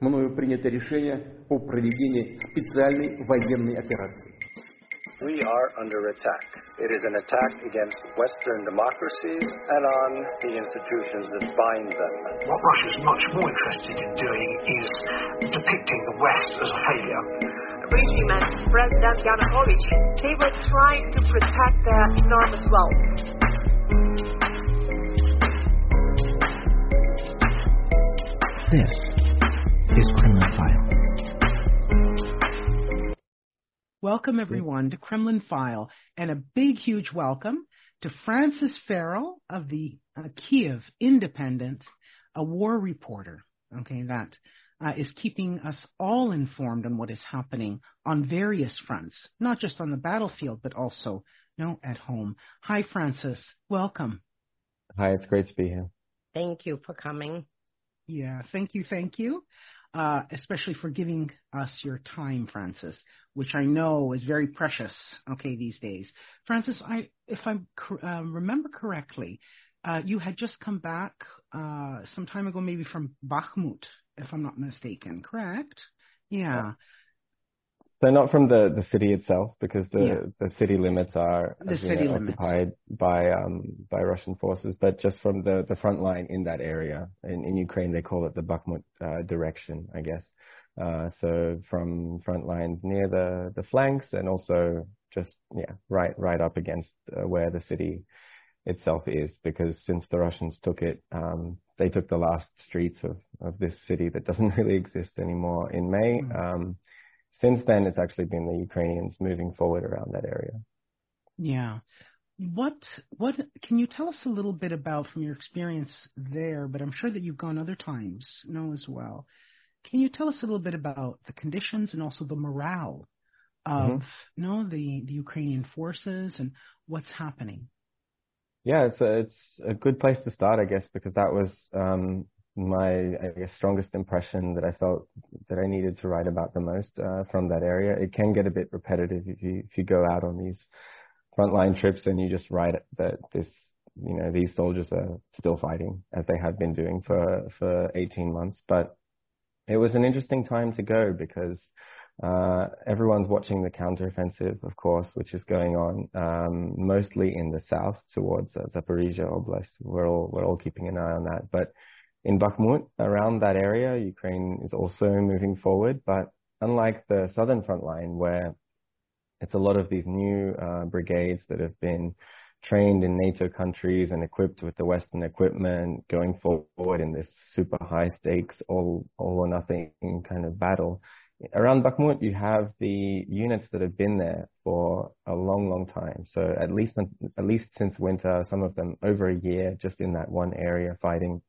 мною принято решение о проведении специальной военной операции. We are under attack. It is an attack against Western democracies and on the institutions that bind them. What Russia's much more interested in doing is depicting the West as a failure. Regime and President Yanukovych, they were trying to protect their enormous wealth. This is Kremlin File. Welcome, everyone, to Kremlin File, and a big, huge welcome to Francis Farrell of the uh, Kiev Independent, a war reporter, okay, that uh, is keeping us all informed on what is happening on various fronts, not just on the battlefield, but also you know, at home. Hi, Francis. Welcome. Hi, it's great to be here. Thank you for coming. Yeah, thank you, thank you uh, especially for giving us your time, Francis, which I know is very precious. Okay, these days, Francis, I if I uh, remember correctly, uh, you had just come back uh, some time ago, maybe from Bakhmut, if I'm not mistaken. Correct? Yeah. So not from the, the city itself, because the, yeah. the city limits are the city know, limits. occupied by um, by Russian forces, but just from the, the front line in that area. In, in Ukraine, they call it the Bakhmut uh, direction, I guess. Uh, so from front lines near the, the flanks, and also just yeah, right right up against uh, where the city itself is, because since the Russians took it, um, they took the last streets of, of this city that doesn't really exist anymore in May. Mm. Um, since then, it's actually been the Ukrainians moving forward around that area. Yeah. What what can you tell us a little bit about from your experience there? But I'm sure that you've gone other times, know, as well. Can you tell us a little bit about the conditions and also the morale of mm-hmm. you know the the Ukrainian forces and what's happening? Yeah, it's a, it's a good place to start, I guess, because that was um, my I guess strongest impression that I felt that I needed to write about the most uh, from that area. It can get a bit repetitive if you if you go out on these frontline trips and you just write that this you know these soldiers are still fighting as they have been doing for for 18 months. But it was an interesting time to go because uh, everyone's watching the counteroffensive, of course, which is going on um, mostly in the south towards uh, Zaporizhia Oblast. We're all we're all keeping an eye on that, but in Bakhmut, around that area, Ukraine is also moving forward, but unlike the southern front line, where it's a lot of these new uh, brigades that have been trained in NATO countries and equipped with the Western equipment, going forward in this super high stakes, all all or nothing kind of battle. Around Bakhmut, you have the units that have been there for a long, long time. So at least at least since winter, some of them over a year, just in that one area fighting.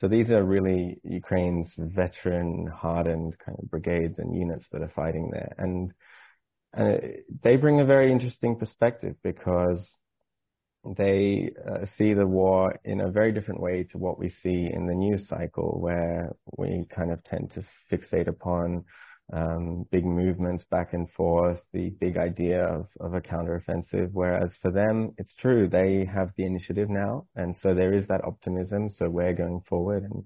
So these are really Ukraine's veteran, hardened kind of brigades and units that are fighting there. And, and they bring a very interesting perspective because they uh, see the war in a very different way to what we see in the news cycle, where we kind of tend to fixate upon um, big movements back and forth, the big idea of, of a counteroffensive. Whereas for them, it's true, they have the initiative now. And so there is that optimism. So we're going forward and,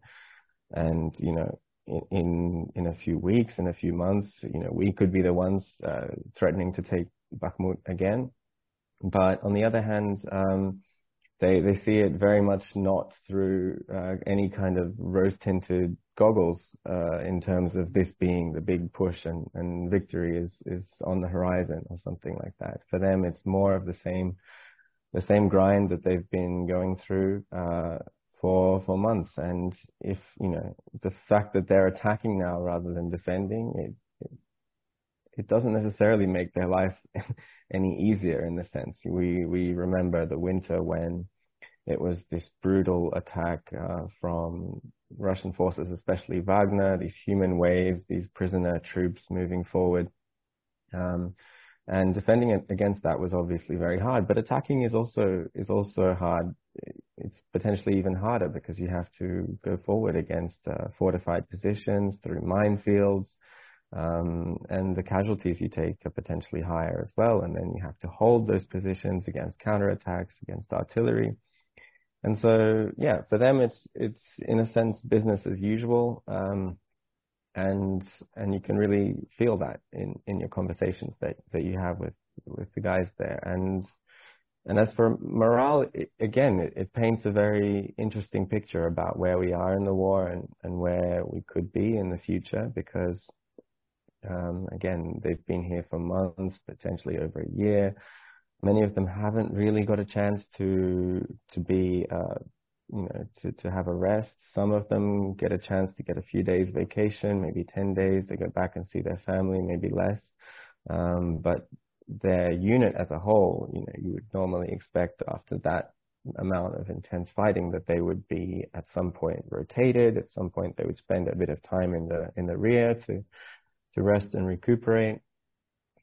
and, you know, in, in a few weeks, in a few months, you know, we could be the ones, uh, threatening to take Bakhmut again. But on the other hand, um, they they see it very much not through uh, any kind of rose tinted goggles uh, in terms of this being the big push and, and victory is, is on the horizon or something like that. For them, it's more of the same, the same grind that they've been going through, uh, for, for months. And if, you know, the fact that they're attacking now rather than defending, it, it, it doesn't necessarily make their life any easier in the sense. We, we remember the winter when it was this brutal attack uh, from Russian forces, especially Wagner, these human waves, these prisoner troops moving forward. Um, and defending against that was obviously very hard, but attacking is also is also hard. It's potentially even harder because you have to go forward against uh, fortified positions through minefields, um, and the casualties you take are potentially higher as well. And then you have to hold those positions against counterattacks, against artillery. And so, yeah, for them, it's it's in a sense business as usual. Um, and and you can really feel that in in your conversations that that you have with with the guys there and and as for morale, it, again, it, it, paints a very interesting picture about where we are in the war and, and where we could be in the future because, um, again, they've been here for months, potentially over a year. Many of them haven't really got a chance to to be, uh, you know, to, to have a rest. Some of them get a chance to get a few days vacation, maybe 10 days. They go back and see their family, maybe less. Um, but their unit as a whole, you know, you would normally expect after that amount of intense fighting that they would be at some point rotated. At some point, they would spend a bit of time in the in the rear to to rest and recuperate.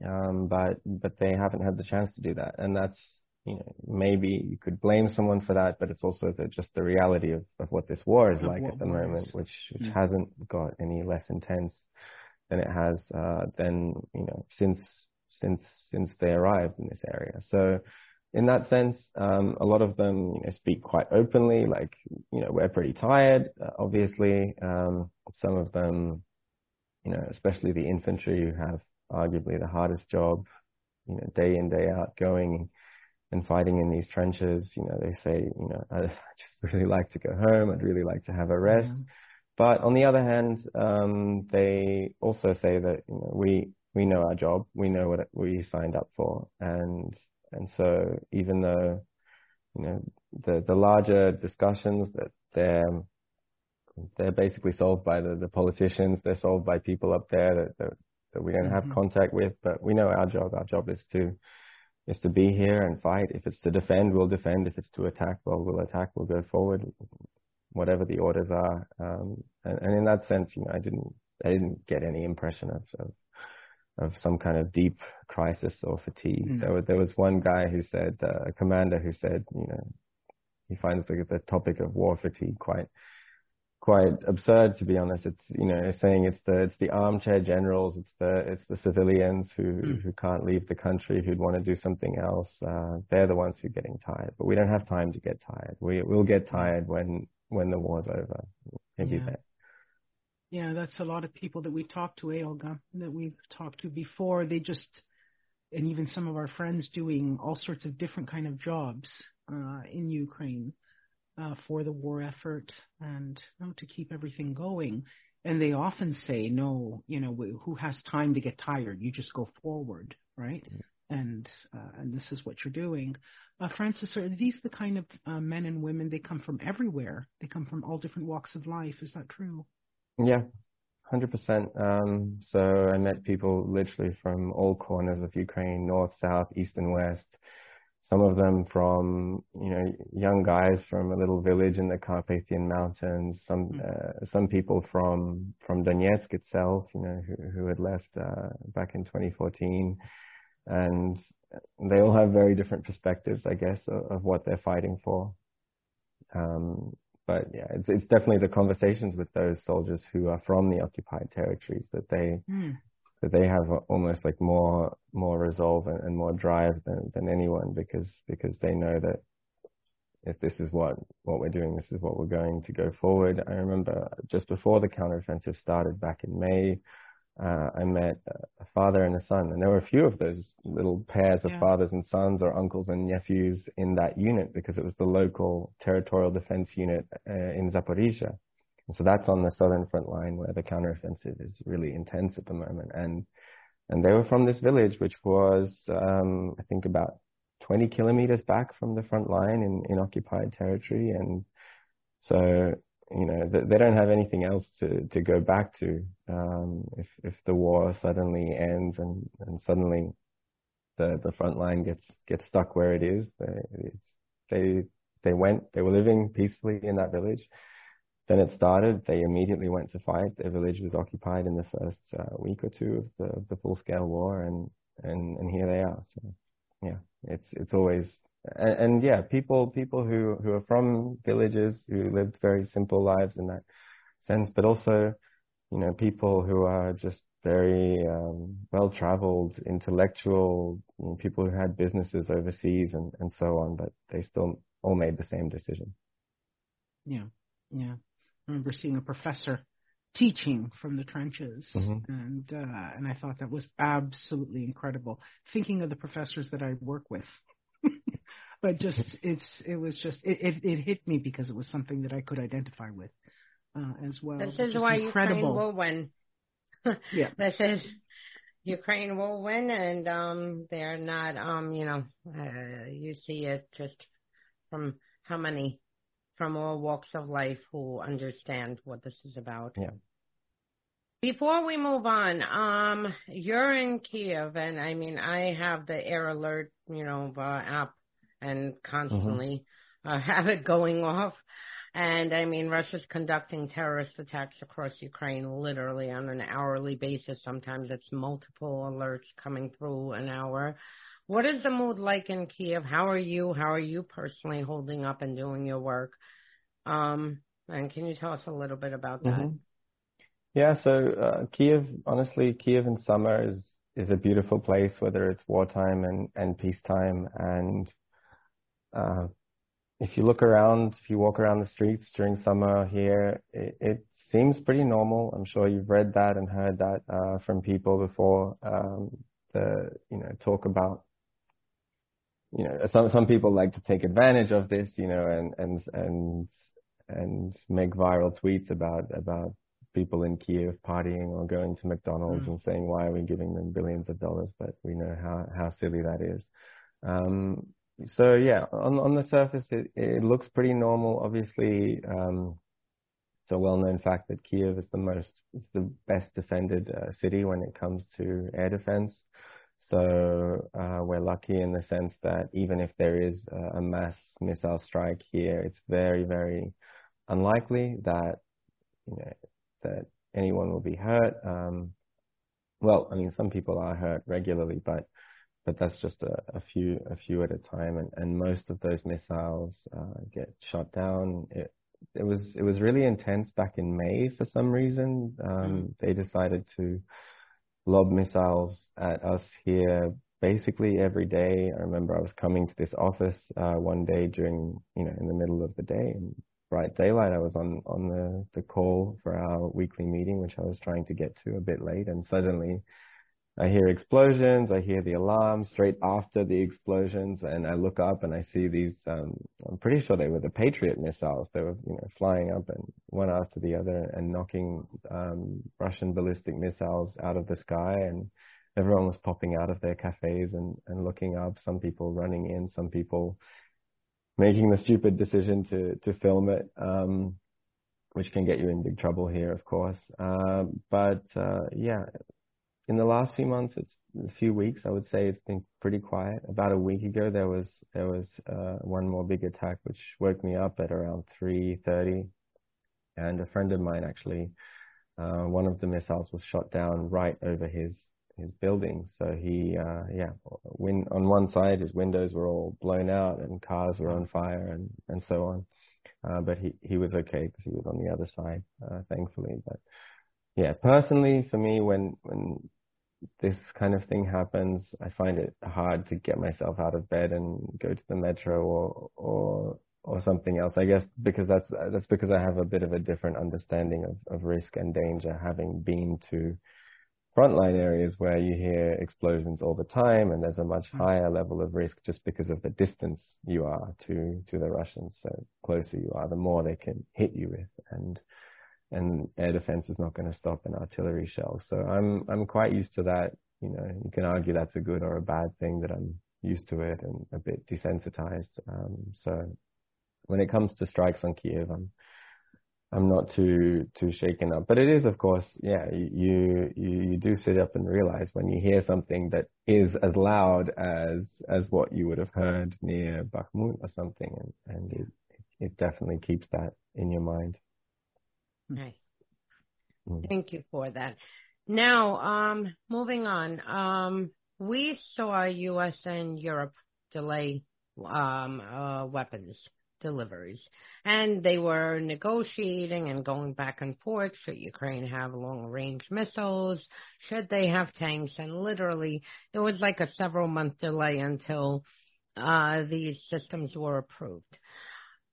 Um, but but they haven't had the chance to do that, and that's you know maybe you could blame someone for that, but it's also the, just the reality of, of what this war is like at the moment, is. which which mm. hasn't got any less intense than it has uh, than you know since since since they arrived in this area. So in that sense, um, a lot of them you know, speak quite openly, like you know we're pretty tired. Uh, obviously, um, some of them, you know, especially the infantry, who have arguably the hardest job, you know, day in day out, going and fighting in these trenches. You know, they say, you know, I just really like to go home. I'd really like to have a rest. Mm-hmm. But on the other hand, um, they also say that you know, we we know our job, we know what we signed up for, and and so even though you know the the larger discussions that they're they're basically solved by the, the politicians, they're solved by people up there that that, that we don't mm-hmm. have contact with, but we know our job. Our job is to is to be here and fight. If it's to defend, we'll defend. If it's to attack, well, we'll attack. We'll go forward, whatever the orders are. Um, and, and in that sense, you know, I didn't I didn't get any impression of, of of some kind of deep crisis or fatigue. Mm. There, was, there was one guy who said, uh, a commander who said, you know, he finds the, the topic of war fatigue quite quite absurd to be honest. It's you know saying it's the it's the armchair generals, it's the it's the civilians who mm. who can't leave the country, who'd want to do something else. Uh, they're the ones who are getting tired, but we don't have time to get tired. We we'll get tired when when the war's over. Maybe yeah. that. Yeah, that's a lot of people that we talked to, Olga, that we've talked to before. They just, and even some of our friends doing all sorts of different kind of jobs uh, in Ukraine uh, for the war effort and you know, to keep everything going. And they often say, no, you know, who has time to get tired? You just go forward, right? Mm-hmm. And uh, and this is what you're doing. Uh, Francis, are these the kind of uh, men and women? They come from everywhere. They come from all different walks of life. Is that true? Yeah, hundred percent. Um, so I met people literally from all corners of Ukraine, north, south, east, and west. Some of them from you know young guys from a little village in the Carpathian Mountains. Some hmm. uh, some people from from Donetsk itself, you know, who, who had left uh, back in 2014, and they all have very different perspectives, I guess, of, of what they're fighting for. Um, but yeah, it's it's definitely the conversations with those soldiers who are from the occupied territories that they mm. That they have almost like more more resolve and, and more drive than than anyone because because they know that if this is what what we're doing, this is what we're going to go forward. I remember just before the counteroffensive started back in May, uh, I met a father and a son, and there were a few of those little pairs of yeah. fathers and sons or uncles and nephews in that unit because it was the local territorial defense unit uh, in Zaporizhia. So that's on the southern front line where the counteroffensive is really intense at the moment. And and they were from this village, which was um, I think about 20 kilometers back from the front line in, in occupied territory. And so you know, they don't have anything else to, to go back to um, if if the war suddenly ends and, and suddenly the the front line gets gets stuck where it is. They they they went. They were living peacefully in that village. Then it started. They immediately went to fight. Their village was occupied in the first uh, week or two of the the full scale war, and and and here they are. So yeah, it's it's always and, and, yeah, people people who who are from villages who lived very simple lives in that sense, but also you know people who are just very um, well traveled, intellectual you know, people who had businesses overseas and and so on, but they still all made the same decision. Yeah, yeah. I remember seeing a professor teaching from the trenches, Mhm. and uh, and I thought that was absolutely incredible. Thinking of the professors that I work with, but just it's it was just it, it it hit me because it was something that I could identify with uh, as well. This is just why Ukraine will win. Yeah. This is Ukraine will win, and um, they're not. Um, you know, uh, you see it just from how many from all walks of life who understand what this is about. Yeah. Before we move on, um, you're in Kiev, and I mean, I have the Air Alert, you know, uh, app, and constantly uh, have it going off. And I mean, Russia's conducting terrorist attacks across Ukraine literally on an hourly basis. Sometimes it's multiple alerts coming through an hour. What is the mood like in Kiev? How are you? How are you personally holding up and doing your work? Um, and can you tell us a little bit about that? Mhm. Yeah, so uh, Kiev, honestly, Kiev in summer is is a beautiful place, whether it's wartime and and peacetime. And uh, if you look around, if you walk around the streets during summer here, it, it seems pretty normal. I'm sure you've read that and heard that uh, from people before. Um, the you know talk about you know some some people like to take advantage of this, you know, and and and and make viral tweets about about people in Kiev partying or going to McDonald's Mm. and saying why are we giving them billions of dollars, but we know how how silly that is. Um, so yeah, on on the surface it it looks pretty normal. Obviously, um, it's a well-known fact that Kiev is the most is the best defended uh, city when it comes to air defense. So uh, we're lucky in the sense that even if there is a, mass missile strike here, it's very very unlikely that you know that anyone will be hurt. Um, well, I mean, some people are hurt regularly, but but that's just a, a few a few at a time, and, and most of those missiles uh, get shot down. It, it was it was really intense back in May for some reason. Um, They decided to lob missiles at us here basically every day. I remember I was coming to this office uh, one day during you know in the middle of the day and bright daylight. I was on on the the call for our weekly meeting, which I was trying to get to a bit late, and suddenly I hear explosions. I hear the alarm straight after the explosions, and I look up and I see these. Um, I'm pretty sure they were the Patriot missiles. They were, you know, flying up and one after the other and knocking um, Russian ballistic missiles out of the sky. And everyone was popping out of their cafes and and looking up. Some people running in. Some people making the stupid decision to to film it. Um, which can get you in big trouble here, of course. Um, but uh, yeah, in the last few months, it's a few weeks, I would say it's been pretty quiet. About a week ago, there was there was uh, one more big attack which woke me up at around 3:30, and a friend of mine actually, uh, one of the missiles was shot down right over his his building. So he, uh, yeah, win, on one side his windows were all blown out and cars were on fire and and so on. Uh, but he he was okay because he was on the other side, uh, thankfully. But yeah, personally, for me, when when this kind of thing happens, I find it hard to get myself out of bed and go to the metro or or or something else. I guess because that's that's because I have a bit of a different understanding of, of risk and danger, having been to frontline areas where you hear explosions all the time, and there's a much mm. higher level of risk just because of the distance you are to to the Russians. So closer you are, the more they can hit you with, and and air defense is not going to stop an artillery shell. So I'm I'm quite used to that. You know, you can argue that's a good or a bad thing that I'm used to it and a bit desensitized. Um, so when it comes to strikes on Kiev, I'm I'm not too too shaken up. But it is, of course, yeah. You you you do sit up and realize when you hear something that is as loud as as what you would have heard near Bakhmut or something, and and it it definitely keeps that in your mind. Nice. Mm. Thank you for that. Now, um, moving on. Um, we saw U.S. and Europe delay um, uh, weapons deliveries, and they were negotiating and going back and forth. Should Ukraine have long-range missiles? Should they have tanks? And literally, it was like a several-month delay until uh, these systems were approved.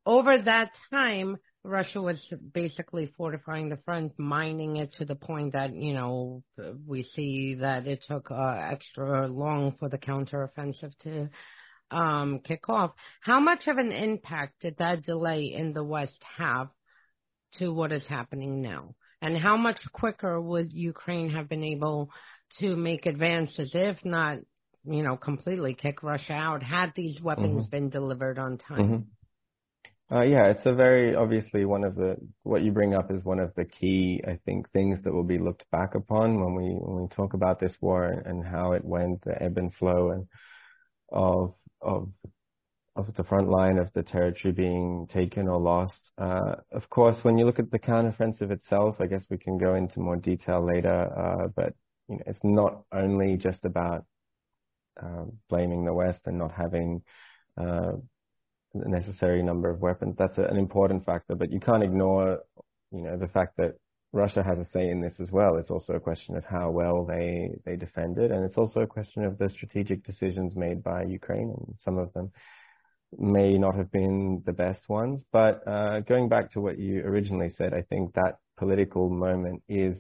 Over that time, Russia was basically fortifying the front, mining it to the point that, you know, we see that it took uh, extra long for the counteroffensive to um, kick off. How much of an impact did that delay in the West have to what is happening now? And how much quicker would Ukraine have been able to make advances, if not, you know, completely kick Russia out, had these weapons mm-hmm. been delivered on time? Mm-hmm. Uh, yeah, it's a very obviously one of the what you bring up is one of the key, I think, things that will be looked back upon when we when we talk about this war and how it went, the ebb and flow and of of of the front line of the territory being taken or lost. Uh, of course, when you look at the counteroffensive itself, I guess we can go into more detail later. Uh, but you know, it's not only just about uh, blaming the West and not having uh, the necessary number of weapons. That's a, an important factor, but you can't ignore, you know, the fact that Russia has a say in this as well. It's also a question of how well they they defend it, and it's also a question of the strategic decisions made by Ukraine, and some of them may not have been the best ones. But uh, going back to what you originally said, I think that political moment is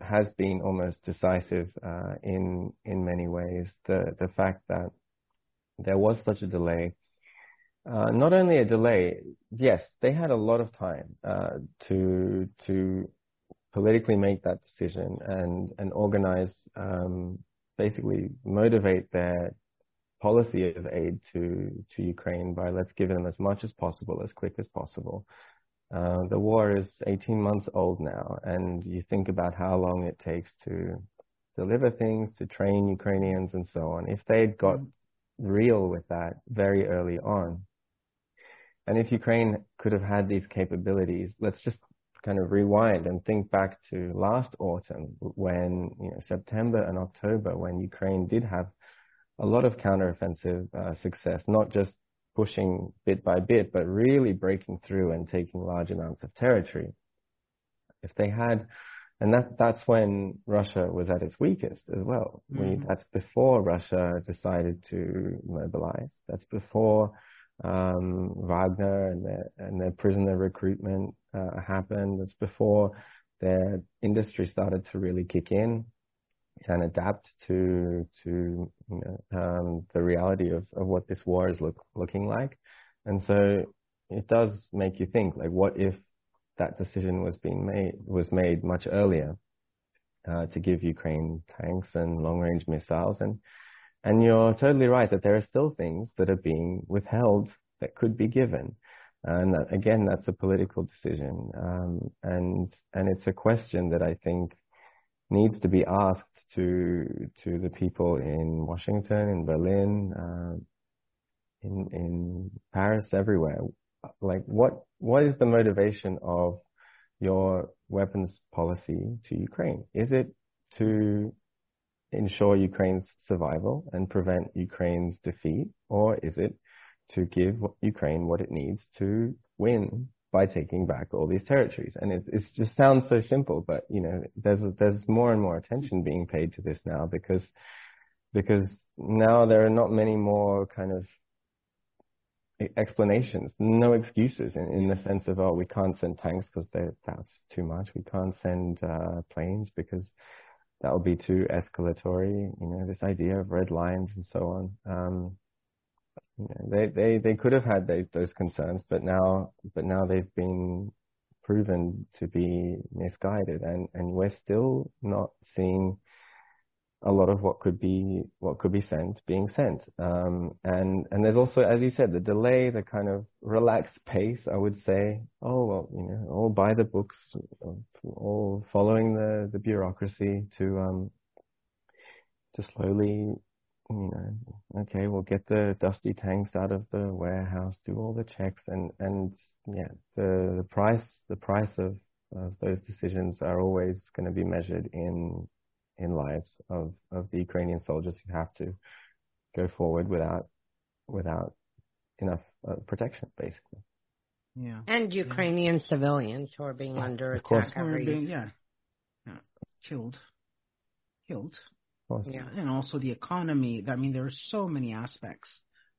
has been almost decisive uh, in in many ways. The the fact that there was such a delay uh, not only a delay, yes, they had a lot of time uh, to to politically make that decision and and organize, um, basically motivate their policy of aid to to Ukraine by let's give them as much as possible, as quick as possible. Uh, the war is 18 months old now, and you think about how long it takes to deliver things, to train Ukrainians, and so on. If they'd got real with that very early on, and if Ukraine could have had these capabilities, let's just kind of rewind and think back to last autumn when, you know, September and October, when Ukraine did have a lot of counteroffensive uh, success, not just pushing bit by bit, but really breaking through and taking large amounts of territory. If they had, and that that's when Russia was at its weakest as well. Mm-hmm. that's before Russia decided to mobilize. That's before um, Wagner and their, and their prisoner recruitment uh, happened. It's before their industry started to really kick in and adapt to to you know, um, the reality of, of what this war is look, looking like. And so it does make you think, like, what if that decision was being made was made much earlier uh, to give Ukraine tanks and long range missiles and and you're totally right that there are still things that are being withheld that could be given. And that, again, that's a political decision. Um, and, and it's a question that I think needs to be asked to, to the people in Washington, in Berlin, uh, in, in Paris, everywhere. Like, what, what is the motivation of your weapons policy to Ukraine? Is it to ensure Ukraine's survival and prevent Ukraine's defeat, or is it to give Ukraine what it needs to win by taking back all these territories? And it, it just sounds so simple, but you know, there's there's more and more attention being paid to this now because because now there are not many more kind of explanations, no excuses in, in the sense of, oh, we can't send tanks because that's too much. We can't send uh, planes because that would be too escalatory. You know, this idea of red lines and so on. Um, you know, they, they, they could have had they, those concerns, but now, but now they've been proven to be misguided and, and we're still not seeing a lot of what could be what could be sent being sent. Um, and and there's also, as you said, the delay, the kind of relaxed pace. I would say, oh well, you know, all by the books, all following the the bureaucracy to um to slowly, you know, okay, we'll get the dusty tanks out of the warehouse, do all the checks, and and yeah, the the price the price of of those decisions are always going to be measured in in lives of, of the Ukrainian soldiers who have to go forward without without enough uh, protection, basically. Yeah. And Ukrainian yeah. civilians who are being oh, under attack every being, yeah. yeah, killed, killed. Yeah, and also the economy. I mean, there are so many aspects,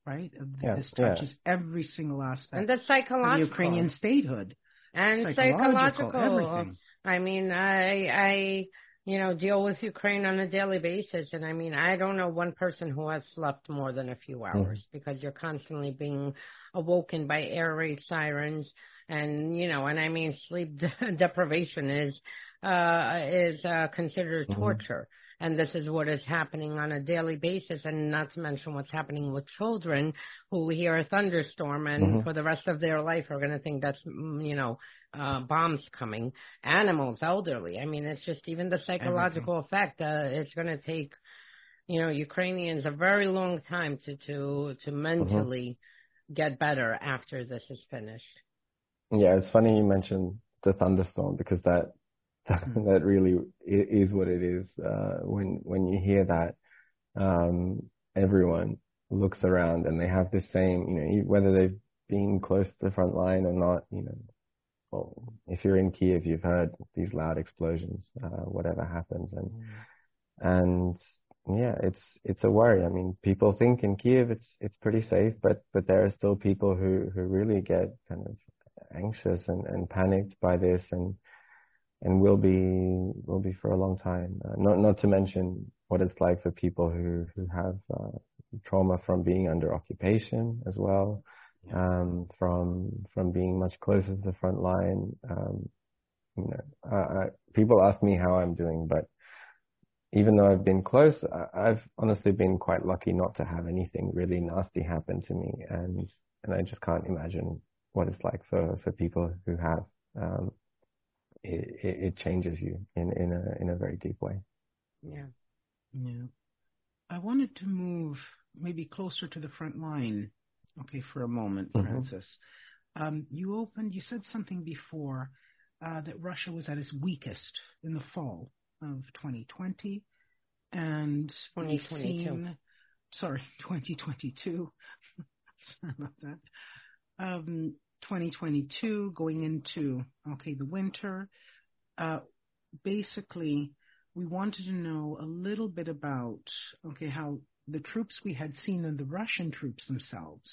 right? Yeah, this touches yeah. every single aspect. And the psychological of Ukrainian statehood. and Psychological, psychological. everything. I mean, I I you know deal with Ukraine on a daily basis, and I mean, I don't know one person who has slept more than a few hours because you're constantly being awoken by air raid sirens, and you know, and I mean, sleep de- deprivation is uh is uh considered Mhm. torture. And this is what is happening on a daily basis, and not to mention what's happening with children who hear a thunderstorm and Mhm. for the rest of their life are going to think that's, mm, you know, uh, bombs coming. Animals, elderly. I mean, it's just even the psychological effect. Uh, it's going to take, you know, Ukrainians a very long time to to to mentally get better after this is finished. Yeah, it's funny you mentioned the thunderstorm because that that, that really is what it is. Uh, when when you hear that, um, everyone looks around and they have the same, you know, whether they've been close to the front line or not, you know. Well, if you're in Kiev, you've heard these loud explosions, uh, whatever happens, and and yeah, it's it's a worry. I mean, people think in Kiev it's it's pretty safe, but but there are still people who who really get kind of anxious and, and panicked by this, and and will be will be for a long time. Uh, not not to mention what it's like for people who who have uh, trauma from being under occupation as well, um, from from being much closer to the front line. Um, you know, uh, I, people ask me how I'm doing, but even though I've been close, I- I've honestly been quite lucky not to have anything really nasty happen to me, and and I just can't imagine what it's like for for people who have. Um, it, it, it changes you in in a in a very deep way. Yeah. Yeah. I wanted to move maybe closer to the front line, okay, for a moment, Mhm. Francis. Um, you opened, you said something before uh, that Russia was at its weakest in the fall of 2020, and we've 2022. seen, sorry, 2022. sorry about that. Um, 2022 going into okay the winter. Uh, basically, we wanted to know a little bit about okay how the troops we had seen and the Russian troops themselves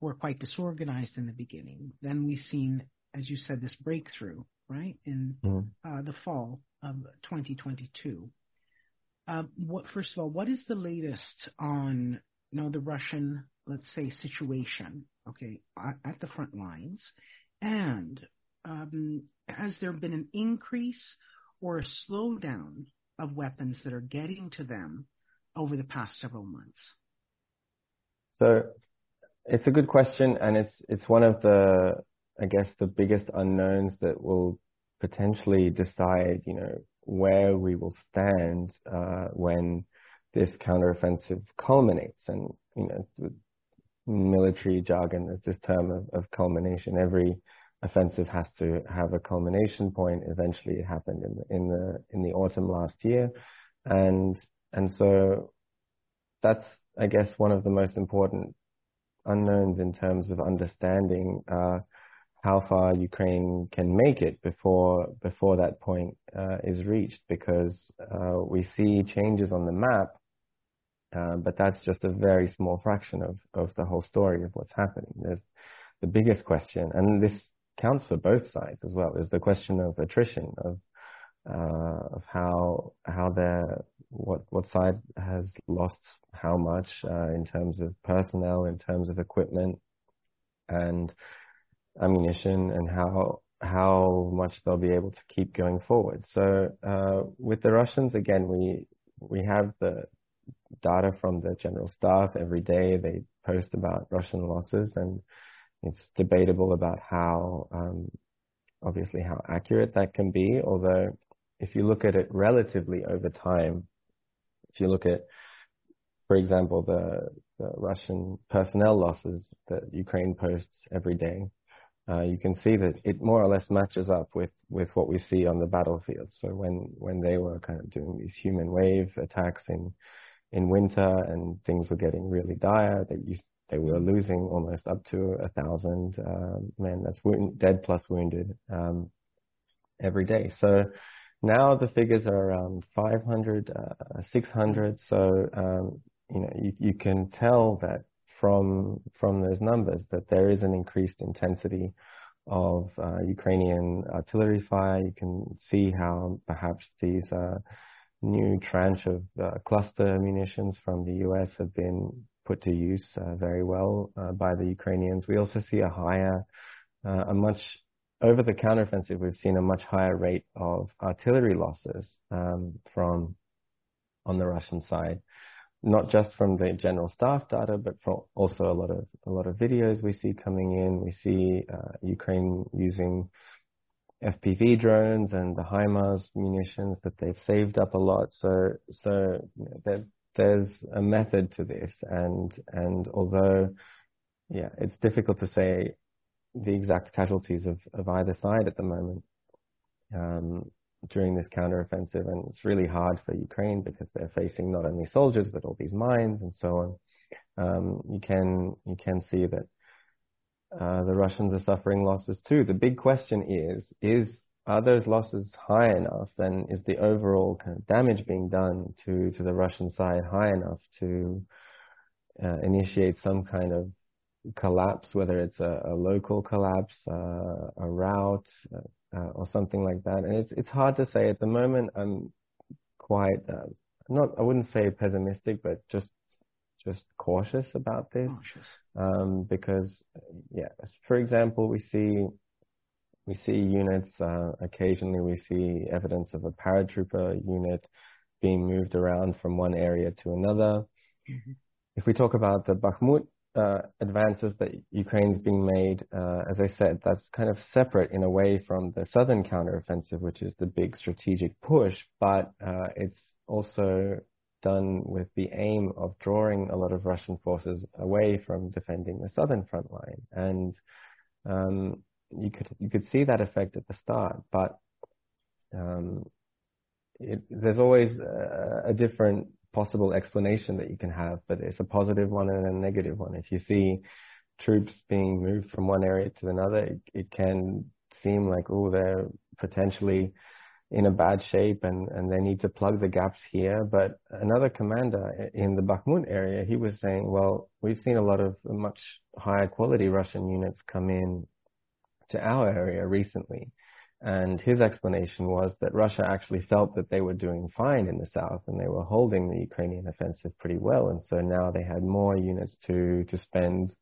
were quite disorganized in the beginning. Then we've seen, as you said, this breakthrough right in Mhm. uh, the fall of 2022. Uh, what first of all, what is the latest on you know the Russian, let's say, situation? Okay, at, the front lines, and um, has there been an increase or a slowdown of weapons that are getting to them over the past several months? So it's a good question, and it's it's one of the I guess the biggest unknowns that will potentially decide, you know, where we will stand uh, when this counteroffensive culminates. And you know, military jargon is this term of, of culmination. Every offensive has to have a culmination point. Eventually, it happened in the in the in the autumn last year, and and so that's I guess one of the most important unknowns in terms of understanding uh, how far Ukraine can make it before before that point uh, is reached, because uh, we see changes on the map, uh, but that's just a very small fraction of of the whole story of what's happening. There's the biggest question, and this counts for both sides as well, is the question of attrition of uh, of how how their what what side has lost how much uh, in terms of personnel, in terms of equipment, and ammunition, and how how much they'll be able to keep going forward. So uh, with the Russians, again, we we have the data from the general staff every day. They post about Russian losses, and it's debatable about how um, obviously how accurate that can be. Although if you look at it relatively over time, if you look at, for example, the, the Russian personnel losses that Ukraine posts every day, uh, you can see that it more or less matches up with, with what we see on the battlefield. So when, when they were kind of doing these human wave attacks in, in winter and things were getting really dire, they they were losing almost up to a thousand uh, men. That's wound, dead plus wounded um, every day. So now the figures are around 500, uh, 600. So um, you know you, you can tell that from from those numbers that there is an increased intensity of uh, Ukrainian artillery fire. You can see how perhaps these uh, new tranche of uh, cluster munitions from the US have been put to use uh, very well uh, by the Ukrainians. We also see a higher, uh, a much over the counteroffensive, we've seen a much higher rate of artillery losses um, from on the Russian side not just from the general staff data, but from also a lot of a lot of videos we see coming in. We see uh, Ukraine using FPV drones and the HIMARS munitions that they've saved up a lot. So so there, there's a method to this, and and although yeah, it's difficult to say the exact casualties of, of either side at the moment. Um, during this counteroffensive, and it's really hard for Ukraine because they're facing not only soldiers but all these mines and so on. Um, you can you can see that uh, the Russians are suffering losses too. The big question is is are those losses high enough, and is the overall kind of damage being done to to the Russian side high enough to uh, initiate some kind of collapse, whether it's a, a local collapse, uh, a rout, uh, uh, or something like that. And it's it's hard to say at the moment. I'm quite uh, not. I wouldn't say pessimistic, but just just cautious about this um, because yeah. For example, we see we see units. Uh, occasionally, we see evidence of a paratrooper unit being moved around from one area to another. Mm-hmm. If we talk about the Bakhmut uh, advances that Ukraine's being made, uh, as I said, that's kind of separate in a way from the southern counteroffensive, which is the big strategic push, but uh, it's also done with the aim of drawing a lot of Russian forces away from defending the southern front line. And um, you could you could see that effect at the start, but um, it, there's always a, a different possible explanation that you can have, but it's a positive one and a negative one. If you see troops being moved from one area to another, it, it can seem like, oh, they're potentially in a bad shape and, and they need to plug the gaps here. But another commander in the Bakhmut area, he was saying, well, we've seen a lot of much higher quality Russian units come in to our area recently. And his explanation was that Russia actually felt that they were doing fine in the south and they were holding the Ukrainian offensive pretty well. And so now they had more units to, to spend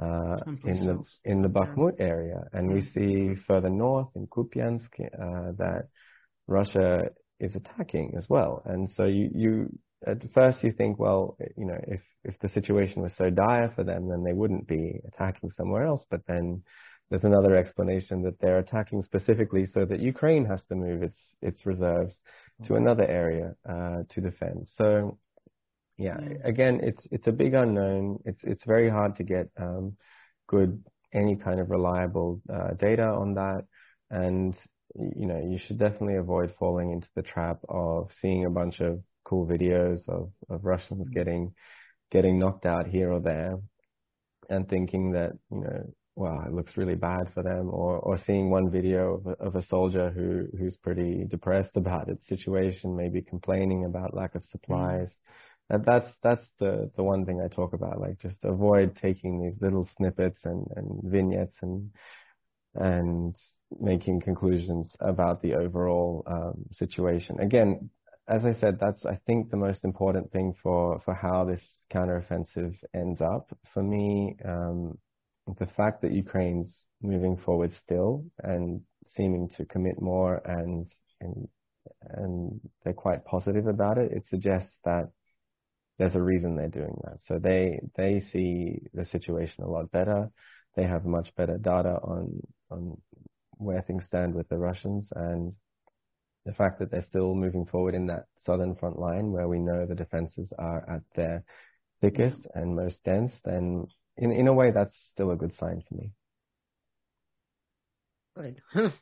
uh, in the in the Bakhmut area. And we see further north in Kupiansk uh, that Russia is attacking as well. And so you, you at first you think, well, you know, if if the situation was so dire for them, then they wouldn't be attacking somewhere else. But then there's another explanation that they're attacking specifically so that Ukraine has to move its its reserves to another area uh, to defend. So, yeah, again, it's it's a big unknown. It's it's very hard to get um, good any kind of reliable uh, data on that, and you know you should definitely avoid falling into the trap of seeing a bunch of cool videos of of Russians mm. getting getting knocked out here or there, and thinking that you know wow, it looks really bad for them, or or seeing one video of a, of a soldier who who's pretty depressed about its situation, maybe complaining about lack of supplies. Mm-hmm. And that's that's the the one thing I talk about. Like just avoid taking these little snippets and and vignettes and and making conclusions about the overall um, situation. Again, as I said, that's I think the most important thing for for how this counteroffensive ends up. For me, um, the fact that Ukraine's moving forward still and seeming to commit more and and and they're quite positive about it, it suggests that there's a reason they're doing that. So they they see the situation a lot better. They have much better data on on where things stand with the Russians and the fact that they're still moving forward in that southern front line where we know the defenses are at their thickest and most dense, then in in a way, that's still a good sign for me. Good.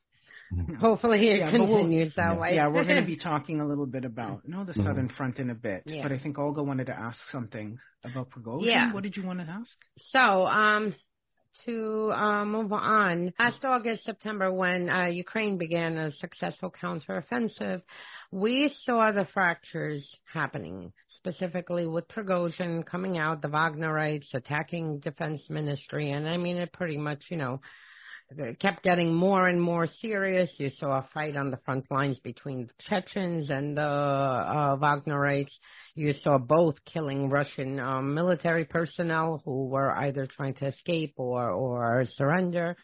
Mm-hmm. Hopefully it yeah, continues we'll, that yeah, way. Yeah, we're going to be talking a little bit about no the mm-hmm. southern front in a bit, yeah. but I think Olga wanted to ask something about Prigozhin. Yeah. What did you want to ask? So, um, to uh, move on, last August, September, when uh, Ukraine began a successful counteroffensive, we saw the fractures happening specifically with Prigozhin coming out, the Wagnerites attacking defense ministry, and I mean it pretty much, you know, kept getting more and more serious. You saw a fight on the front lines between the Chechens and the uh, Wagnerites. You saw both killing Russian um, military personnel who were either trying to escape or or surrender,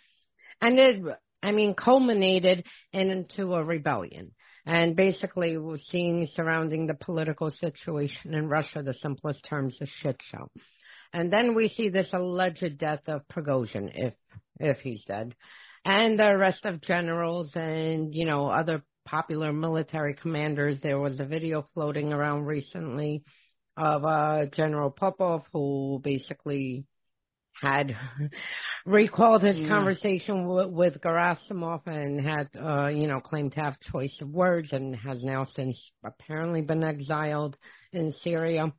and it, I mean, culminated into a rebellion. And basically, we're seeing surrounding the political situation in Russia, the simplest terms, a shit show. And then we see this alleged death of Prigozhin, if if he's dead, and the rest of generals and you know other popular military commanders. There was a video floating around recently of uh, General Popov who basically had recalled his yeah. conversation w- with Gerasimov and had, uh, you know, claimed to have choice of words and has now since apparently been exiled in Syria.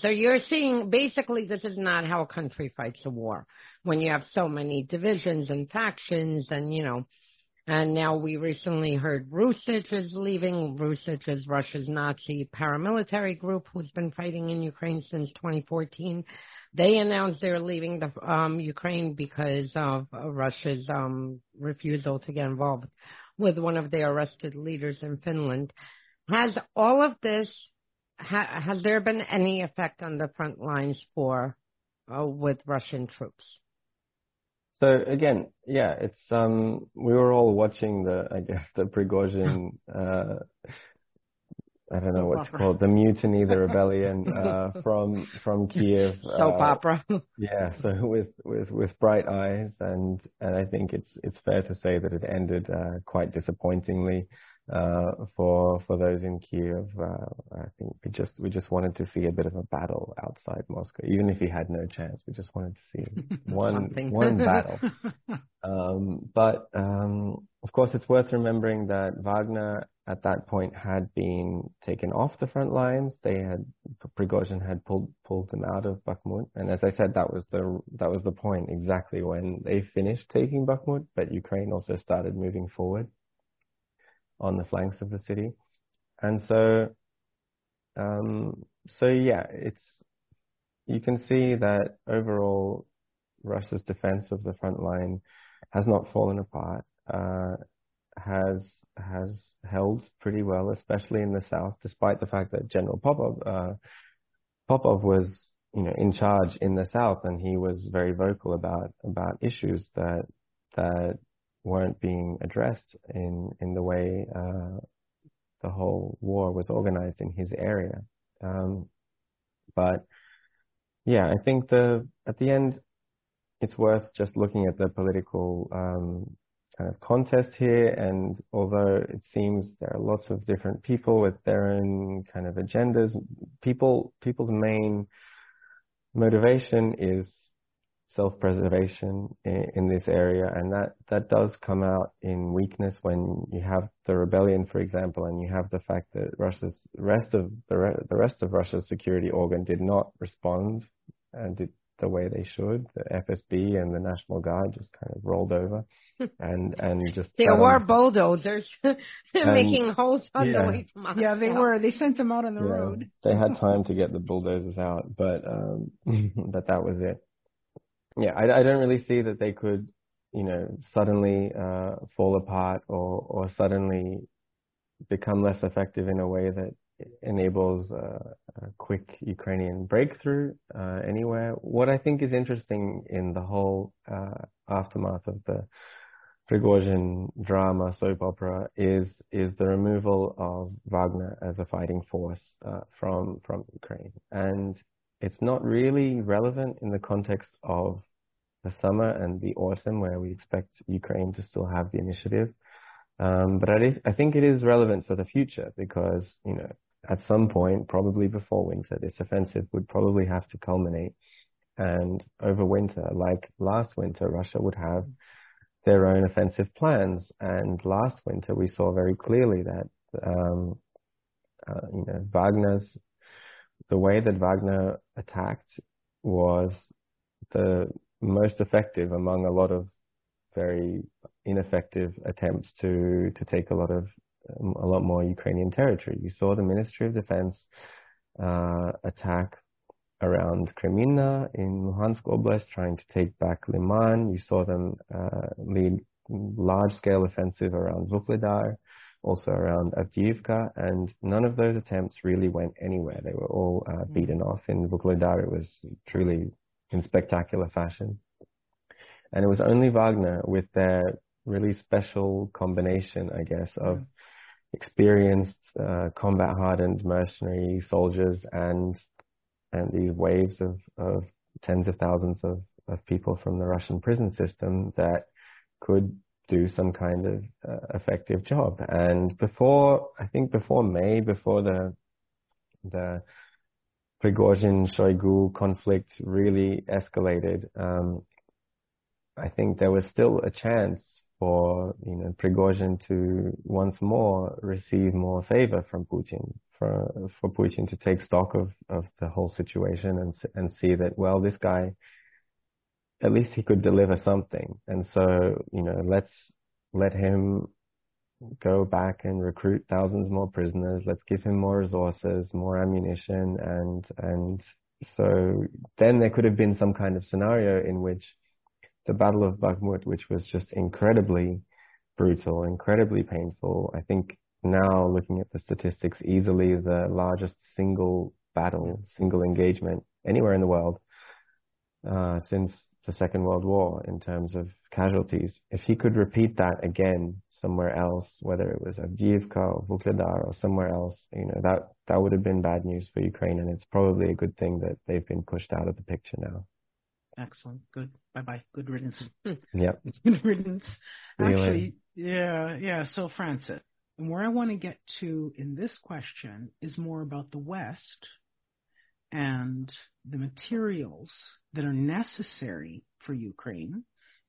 So you're seeing basically this is not how a country fights a war when you have so many divisions and factions and you know and now we recently heard Rusich is leaving. Rusich is Russia's Nazi paramilitary group who's been fighting in Ukraine since 2014. They announced they're leaving the um, Ukraine because of uh, Russia's um, refusal to get involved with one of their arrested leaders in Finland. Has all of this ha- has there been any effect on the front lines for uh, with Russian troops? So again, yeah, it's um we were all watching the I guess the Prigozhin uh I don't know what's called the mutiny, the rebellion uh, from from Kiev. Soap uh, opera. yeah, so with with with bright eyes, and and I think it's it's fair to say that it ended uh, quite disappointingly uh, for for those in Kiev. Uh, I think we just we just wanted to see a bit of a battle outside Moscow, even if he had no chance. We just wanted to see one one battle. Um, but um, of course, it's worth remembering that Wagner at that point had been taken off the front lines. They had Prigozhin had pulled pulled them out of Bakhmut, and as I said, that was the that was the point exactly when they finished taking Bakhmut. But Ukraine also started moving forward on the flanks of the city. And so, um, so yeah, it's, you can see that overall Russia's defense of the front line has not fallen apart, uh, has, has held pretty well, especially in the south, despite the fact that General Popov, uh, Popov was, you know, in charge in the south and he was very vocal about, about issues that, that weren't being addressed in in the way uh, the whole war was organized in his area. Um, but yeah, I think the at the end, it's worth just looking at the political um, kind of contest here. And although it seems there are lots of different people with their own kind of agendas, people people's main motivation is self-preservation in, in, this area, and that that does come out in weakness when you have the rebellion, for example, and you have the fact that Russia's rest of the re- the rest of Russia's security organ did not respond and did the way they should. The FSB and the National Guard just kind of rolled over, and and just there were bulldozers making holes on yeah. the way to Moscow. Yeah, they were. They sent them out on the yeah, road. they had time to get the bulldozers out, but um, but that was it yeah, I, I don't really see that they could, you know, suddenly uh, fall apart or or suddenly become less effective in a way that enables uh, a quick Ukrainian breakthrough uh, anywhere. What I think is interesting in the whole uh, aftermath of the Prigozhin drama soap opera is is the removal of Wagner as a fighting force uh, from from Ukraine and it's not really relevant in the context of the summer and the autumn where we expect Ukraine to still have the initiative. Um, but I, I think it is relevant for the future because, you know, at some point, probably before winter, this offensive would probably have to culminate. And over winter, like last winter, Russia would have their own offensive plans. And last winter, we saw very clearly that, um, uh, you know, Wagner's the way that Wagner attacked was the most effective among a lot of very ineffective attempts to to take a lot of a lot more Ukrainian territory. You saw the Ministry of Defense uh, attack around Kreminna in Luhansk Oblast, trying to take back Liman. You saw them uh, lead large-scale offensive around Vuhledar, also around Avdiivka, and none of those attempts really went anywhere. They were all uh, mm-hmm. beaten off. In Vuhledar, it was truly in spectacular fashion. And it was only Wagner with their really special combination, I guess, of mm-hmm. experienced, uh, combat-hardened mercenary soldiers and and these waves of, of tens of thousands of, of people from the Russian prison system that could do some kind of uh, effective job. And before, I think before May, before the the Prigozhin Shoigu conflict really escalated, um, I think there was still a chance for you know Prigozhin to once more receive more favor from Putin, for for Putin to take stock of of the whole situation and and see that well this guy at least he could deliver something. And so, you know, let's let him go back and recruit thousands more prisoners. Let's give him more resources, more ammunition, and and so then there could have been some kind of scenario in which the Battle of Bakhmut, which was just incredibly brutal, incredibly painful. I think now looking at the statistics, easily the largest single battle, single engagement anywhere in the world uh, since the Second World War in terms of casualties. If he could repeat that again somewhere else, whether it was Avdiivka or Vuhledar or somewhere else, you know, that, that would have been bad news for Ukraine. And it's probably a good thing that they've been pushed out of the picture now. Excellent. Good. Bye bye. Good riddance. yep. Good riddance. Actually, yeah, yeah. So, Francis, and where I want to get to in this question is more about the West and the materials that are necessary for Ukraine.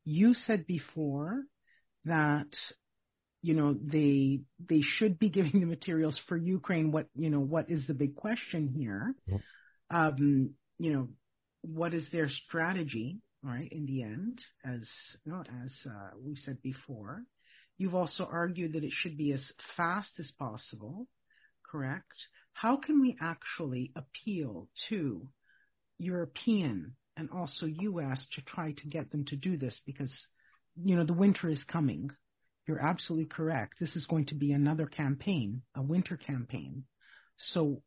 You said before that you know they they should be giving the materials for Ukraine. What you know what is the big question here? Um, you know what is their strategy? Right in the end, as you know, as uh, we said before, you've also argued that it should be as fast as possible. Correct. How can we actually appeal to European and also U.S. to try to get them to do this because, you know, the winter is coming. You're absolutely correct. This is going to be another campaign, a winter campaign. So,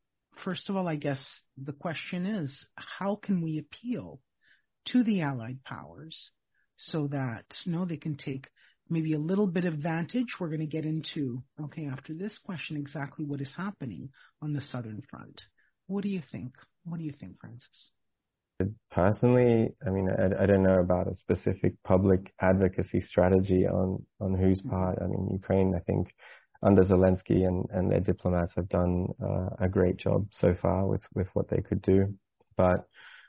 first of all, I guess the question is how can we appeal to the Allied powers so that, you know, they can take maybe a little bit of vantage. We're going to get into, okay, after this question, exactly what is happening on the Southern Front. What do you think? What do you think, Francis? Personally, I mean, I, I, don't know about a specific public advocacy strategy on, on whose mm-hmm. part. I mean, Ukraine, I think, under Zelensky and, and their diplomats have done uh, a great job so far with, with what they could do. But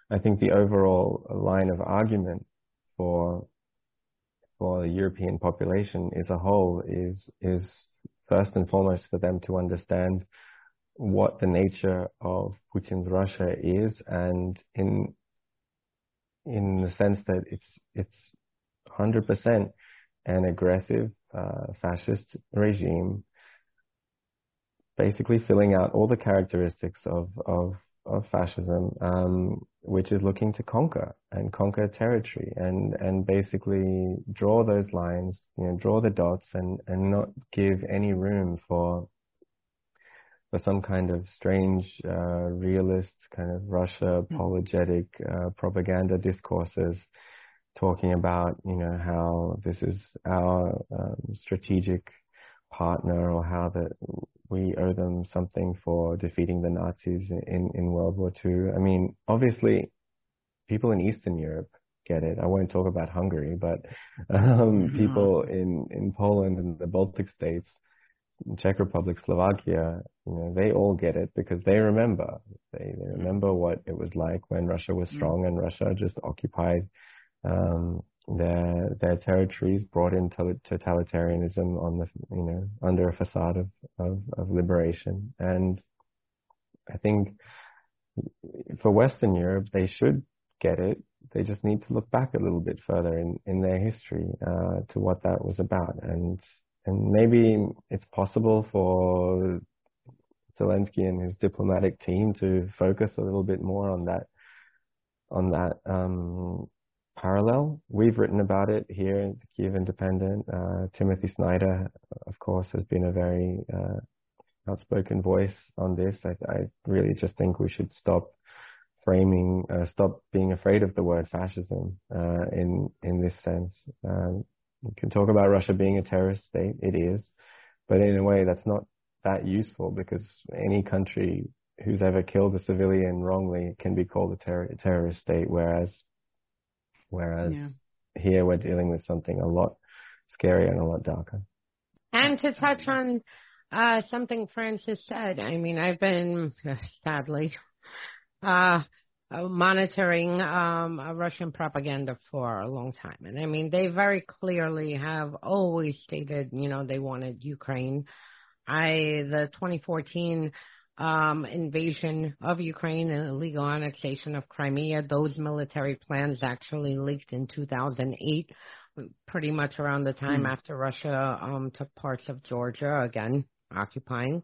I think the overall line of argument for for the European population as a whole is is first and foremost for them to understand what the nature of Putin's Russia is, and in in the sense that it's it's 100% an aggressive uh, fascist regime, basically filling out all the characteristics of of of fascism, um, which is looking to conquer and conquer territory and, and basically draw those lines, you know, draw the dots and, and not give any room for for some kind of strange uh, realist kind of Russia hmm. apologetic uh, propaganda discourses talking about you know how this is our um, strategic partner or how that we owe them something for defeating the Nazis in, in World War II. I mean, obviously, people in Eastern Europe get it. I won't talk about Hungary, but um, mm-hmm. people in, in Poland and the Baltic states, Czech Republic, Slovakia, you know, they all get it because they remember. They, they remember what it was like when Russia was mm-hmm. strong and Russia just occupied um, their their territories, brought in totalitarianism on the you know under a facade of, of, of liberation. And I think for Western Europe, they should get it. They just need to look back a little bit further in, in their history uh, to what that was about, and and maybe it's possible for Zelensky and his diplomatic team to focus a little bit more on that on that um, parallel. We've written about it here in the Kyiv Independent. Uh, Timothy Snyder, of course, has been a very uh, outspoken voice on this. I, I, really just think we should stop framing, uh, stop being afraid of the word fascism uh, in in this sense. Um, you can talk about Russia being a terrorist state. It is, but in a way that's not that useful because any country who's ever killed a civilian wrongly can be called a ter- terrorist state, whereas whereas yeah. here we're dealing with something a lot scarier and a lot darker. And to touch on uh, something Francis said, I mean, I've been sadly uh, monitoring um, Russian propaganda for a long time, and I mean, they very clearly have always stated, you know, they wanted Ukraine. I the 2014 um, invasion of Ukraine and illegal annexation of Crimea. Those military plans actually leaked in 2008, pretty much around the time mm. after Russia um, took parts of Georgia, again, occupying.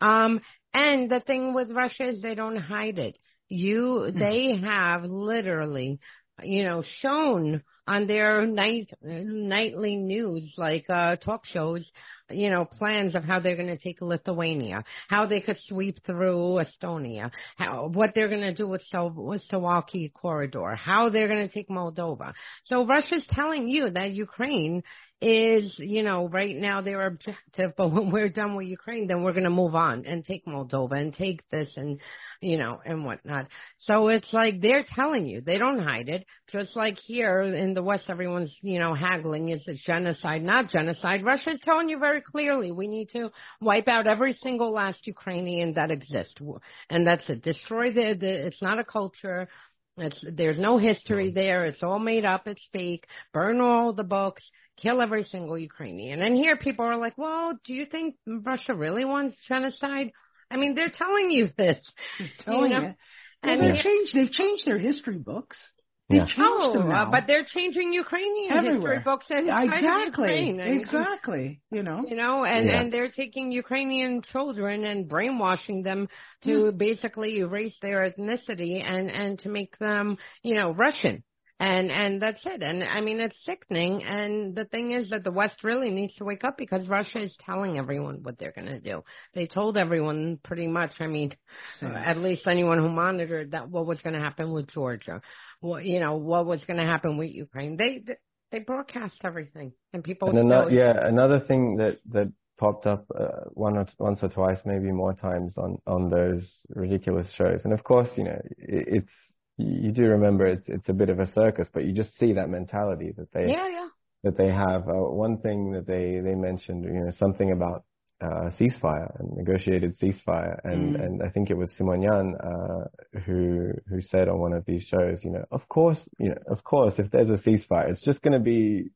Um, and the thing with Russia is they don't hide it. You, mm. they have literally, you know, shown on their night nightly news like uh talk shows you know, plans of how they're going to take Lithuania, how they could sweep through Estonia, how, what they're going to do with, so, with Suwalki corridor, how they're going to take Moldova. So Russia's telling you that Ukraine is, you know, right now their objective, but when we're done with Ukraine, then we're going to move on and take Moldova and take this and, you know, and whatnot. So it's like they're telling you, they don't hide it. Just like here in the West, everyone's, you know, haggling. Is it genocide? Not genocide. Russia's telling you very clearly we need to wipe out every single last Ukrainian that exists. And that's it. Destroy the, the it's not a culture. It's, there's no history mm-hmm. there. It's all made up. It's fake. Burn all the books kill every single Ukrainian. And here people are like, well, do you think Russia really wants genocide? I mean, they're telling you this. They're telling you. Know? Well, and they've changed. They've changed their history books. They've yeah. changed oh, them now. Uh, but they're changing Ukrainian Everywhere. history books and yeah, exactly, Ukraine. exactly. You know, you know, and yeah. and they're taking Ukrainian children and brainwashing them to mm. basically erase their ethnicity and and to make them, you know, Russian and and that's it. And i mean it's sickening. And the thing is that the west really needs to wake up because russia is telling everyone what they're going to do. They told everyone pretty much i mean at least anyone who monitored that what was going to happen with georgia. What you know what was going to happen with ukraine. They they broadcast everything and people and another, yeah another thing that that popped up uh, one or once or twice maybe more times on on those ridiculous shows. And of course you know it, it's you do remember it's it's a bit of a circus, but you just see that mentality that they yeah, yeah. that they have. Uh, one thing that they they mentioned, you know, something about uh, ceasefire and negotiated ceasefire, and mm. and I think it was Simonyan uh, who who said on one of these shows, you know, of course, you know, of course, if there's a ceasefire, it's just going to be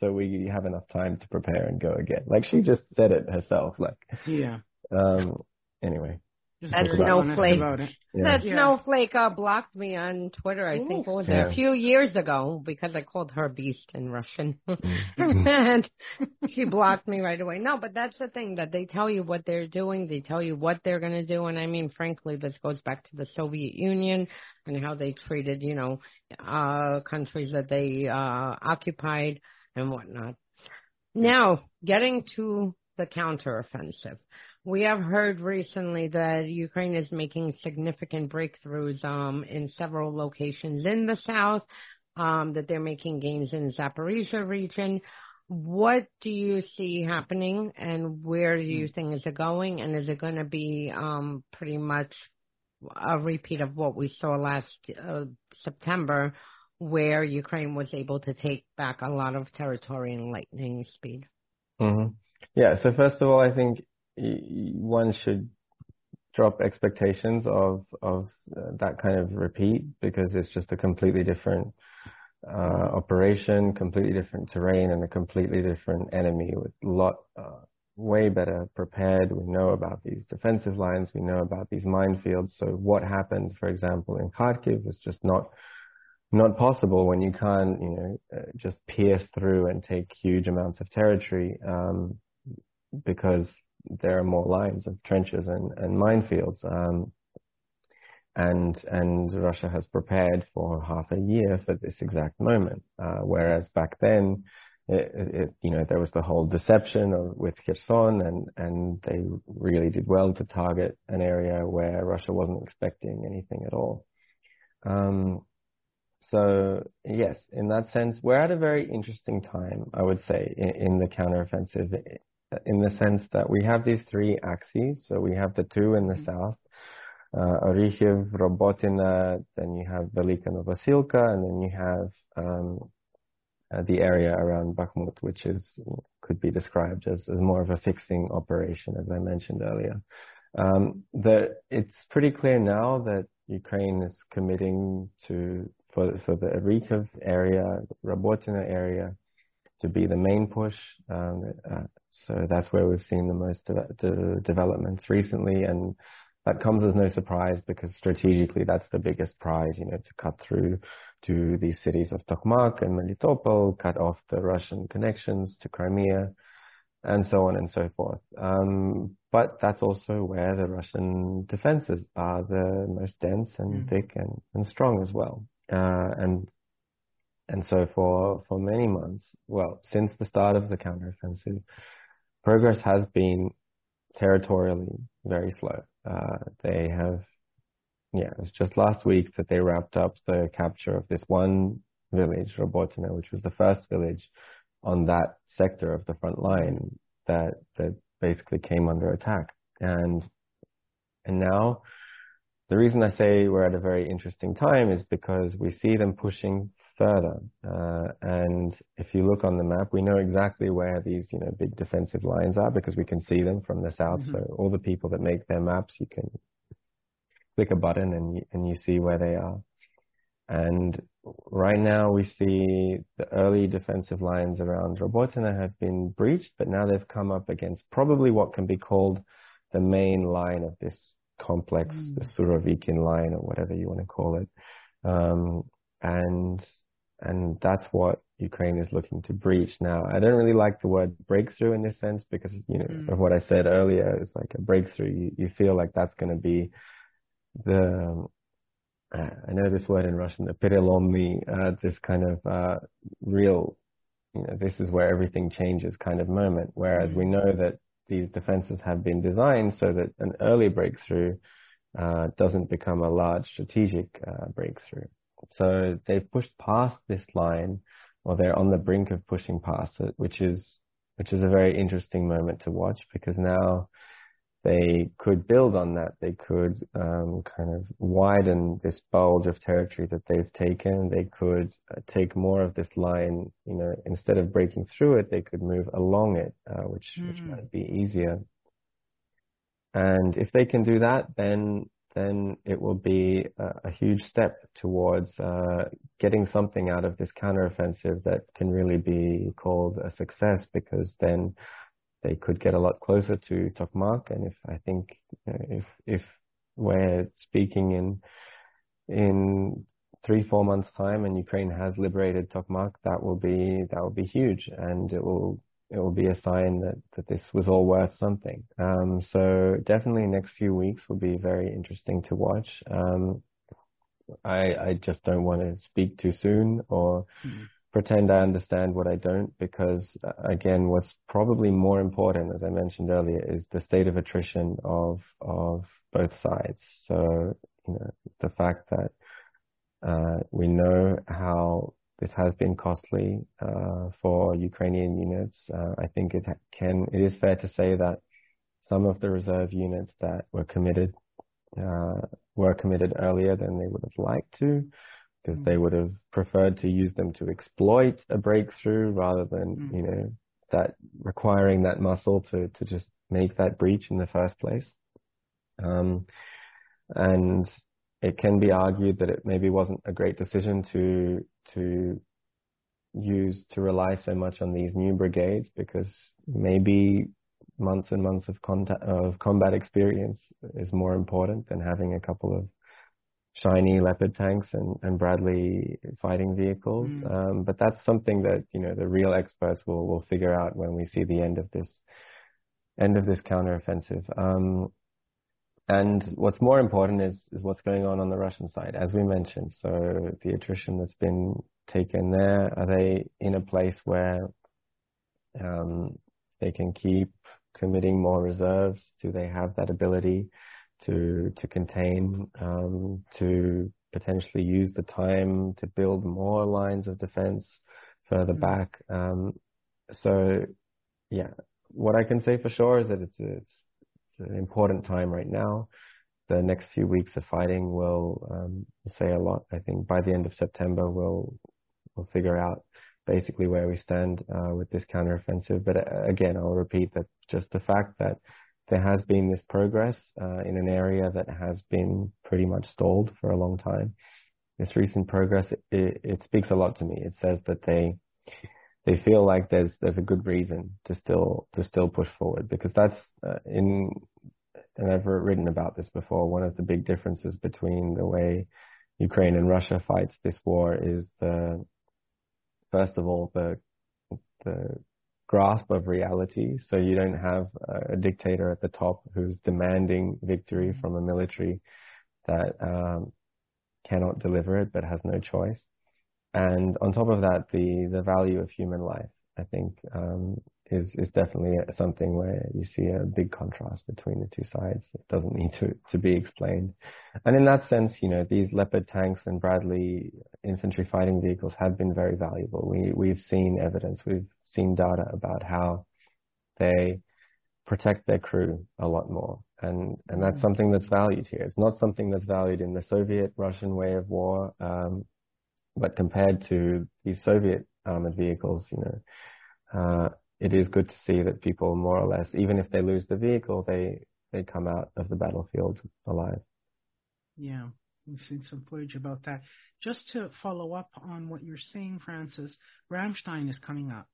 so we have enough time to prepare and go again. Like she just said it herself. Like yeah. Um. Anyway. That snowflake. Yeah. That yeah. snowflake uh, blocked me on Twitter. I Ooh. think it was yeah. a few years ago because I called her beast in Russian, mm-hmm. and she blocked me right away. No, but that's the thing that they tell you what they're doing. They tell you what they're going to do, and I mean, frankly, this goes back to the Soviet Union and how they treated, you know, uh countries that they uh occupied and whatnot. Now, getting to the counteroffensive. We have heard recently that Ukraine is making significant breakthroughs um, in several locations in the south, um, that they're making gains in Zaporizhia region. What do you see happening, and where do you think is it going? And is it going to be um, pretty much a repeat of what we saw last uh, September, where Ukraine was able to take back a lot of territory in lightning speed? Mm-hmm. Yeah. So first of all, I think one should drop expectations of of uh, that kind of repeat because it's just a completely different uh, operation, completely different terrain, and a completely different enemy with lot uh, way better prepared. We know about these defensive lines, we know about these minefields. So what happened, for example, in Kharkiv was just not not possible when you can't, you know, uh, just pierce through and take huge amounts of territory um, because there are more lines of trenches and, and minefields. Um, and and Russia has prepared for half a year for this exact moment. Uh, whereas back then, it, it, you know, there was the whole deception of, with Kherson, and and they really did well to target an area where Russia wasn't expecting anything at all. Um, so yes, in that sense, we're at a very interesting time, I would say, in, in the counteroffensive, in the sense that we have these three axes. So we have the two in the mm-hmm. south, uh, Orikhiv, Robotina, then you have Velika Novosilka, and then you have um, uh, the area around Bakhmut, which is could be described as, as more of a fixing operation, as I mentioned earlier. Um, the, it's pretty clear now that Ukraine is committing to for for the Orikhiv area, Robotina area, to be the main push. Um, uh, so that's where we've seen the most de- de- developments recently, and that comes as no surprise because strategically that's the biggest prize, you know, to cut through to these cities of Tokmak and Melitopol, cut off the Russian connections to Crimea, and so on and so forth. Um, but that's also where the Russian defenses are the most dense and mm. thick and, and strong as well. Uh, and and so for for many months, well, since the start of the counteroffensive, progress has been territorially very slow. Uh, they have, yeah, it was just last week that they wrapped up the capture of this one village, Robotina, which was the first village on that sector of the front line that that basically came under attack. And and now the reason I say we're at a very interesting time is because we see them pushing further. Uh, and if you look on the map, we know exactly where these, you know, big defensive lines are because we can see them from the south. Mm-hmm. So all the people that make their maps, you can click a button and you, and you see where they are. And right now we see the early defensive lines around Robotina have been breached, but now they've come up against probably what can be called the main line of this complex, mm. the Surovikin line or whatever you want to call it. Um, and and that's what Ukraine is looking to breach now. I don't really like the word breakthrough in this sense because you know mm. of what I said earlier. It's like a breakthrough. You, you feel like that's going to be the uh, I know this word in Russian, the переломный, uh, this kind of uh, real, you know, this is where everything changes kind of moment. Whereas mm. we know that these defenses have been designed so that an early breakthrough uh, doesn't become a large strategic uh, breakthrough. So they've pushed past this line, or they're on the brink of pushing past it, which is which is a very interesting moment to watch because now they could build on that. They could um, kind of widen this bulge of territory that they've taken. They could uh, take more of this line, you know, instead of breaking through it, they could move along it, uh, which, mm-hmm. which might be easier. And if they can do that, then then it will be a, a huge step towards uh, getting something out of this counteroffensive that can really be called a success because then they could get a lot closer to Tokmak. And if I think know, if if we're speaking in in three four months time and Ukraine has liberated Tokmak, that will be that will be huge, and it will it will be a sign that, that this was all worth something. Um, so definitely next few weeks will be very interesting to watch. Um, I, I just don't want to speak too soon or mm pretend I understand what I don't because uh, again, what's probably more important, as I mentioned earlier, is the state of attrition of of both sides. So you know the fact that uh, we know how this has been costly uh, for Ukrainian units. Uh, I think it can it is fair to say that some of the reserve units that were committed uh, were committed earlier than they would have liked to because mm. they would have preferred to use them to exploit a breakthrough rather than, mm. you know, that requiring that muscle to, to just make that breach in the first place. Um, and it can be argued that it maybe wasn't a great decision to, to use, to rely so much on these new brigades because maybe months and months of, contact, of combat experience is more important than having a couple of shiny Leopard tanks and, and Bradley fighting vehicles. Mm. Um, but that's something that you know the real experts will will figure out when we see the end of this end of this counteroffensive. Um, and what's more important is, is what's going on on the Russian side, as we mentioned. So the attrition that's been taken there, are they in a place where um, they can keep committing more reserves? Do they have that ability to to contain, um, to potentially use the time to build more lines of defense further mm-hmm. back? Um, so, yeah, what I can say for sure is that it's, it's an important time right now. The next few weeks of fighting will um, say a lot. I think by the end of September, we'll we'll figure out basically where we stand uh, with this counteroffensive. But uh, again, I'll repeat that just the fact that there has been this progress uh, in an area that has been pretty much stalled for a long time. This recent progress, it, it speaks a lot to me. It says that they they feel like there's there's a good reason to still to still push forward because that's uh, in and I've written about this before. One of the big differences between the way Ukraine and Russia fights this war is the first of all the the grasp of reality. So you don't have a, a dictator at the top who's demanding victory mm-hmm. from a military that um, cannot deliver it but has no choice. And on top of that, the, the value of human life, I think, um, is, is definitely something where you see a big contrast between the two sides. It doesn't need to, to be explained. And in that sense, you know, these Leopard tanks and Bradley infantry fighting vehicles have been very valuable. We, we've seen evidence, we've seen data about how they protect their crew a lot more. And, and that's mm. something that's valued here. It's not something that's valued in the Soviet Russian way of war. Um, but compared to these Soviet armored vehicles, you know, uh, it is good to see that people more or less, even if they lose the vehicle, they they come out of the battlefield alive. Yeah, we've seen some footage about that. Just to follow up on what you're saying, Francis, Ramstein is coming up,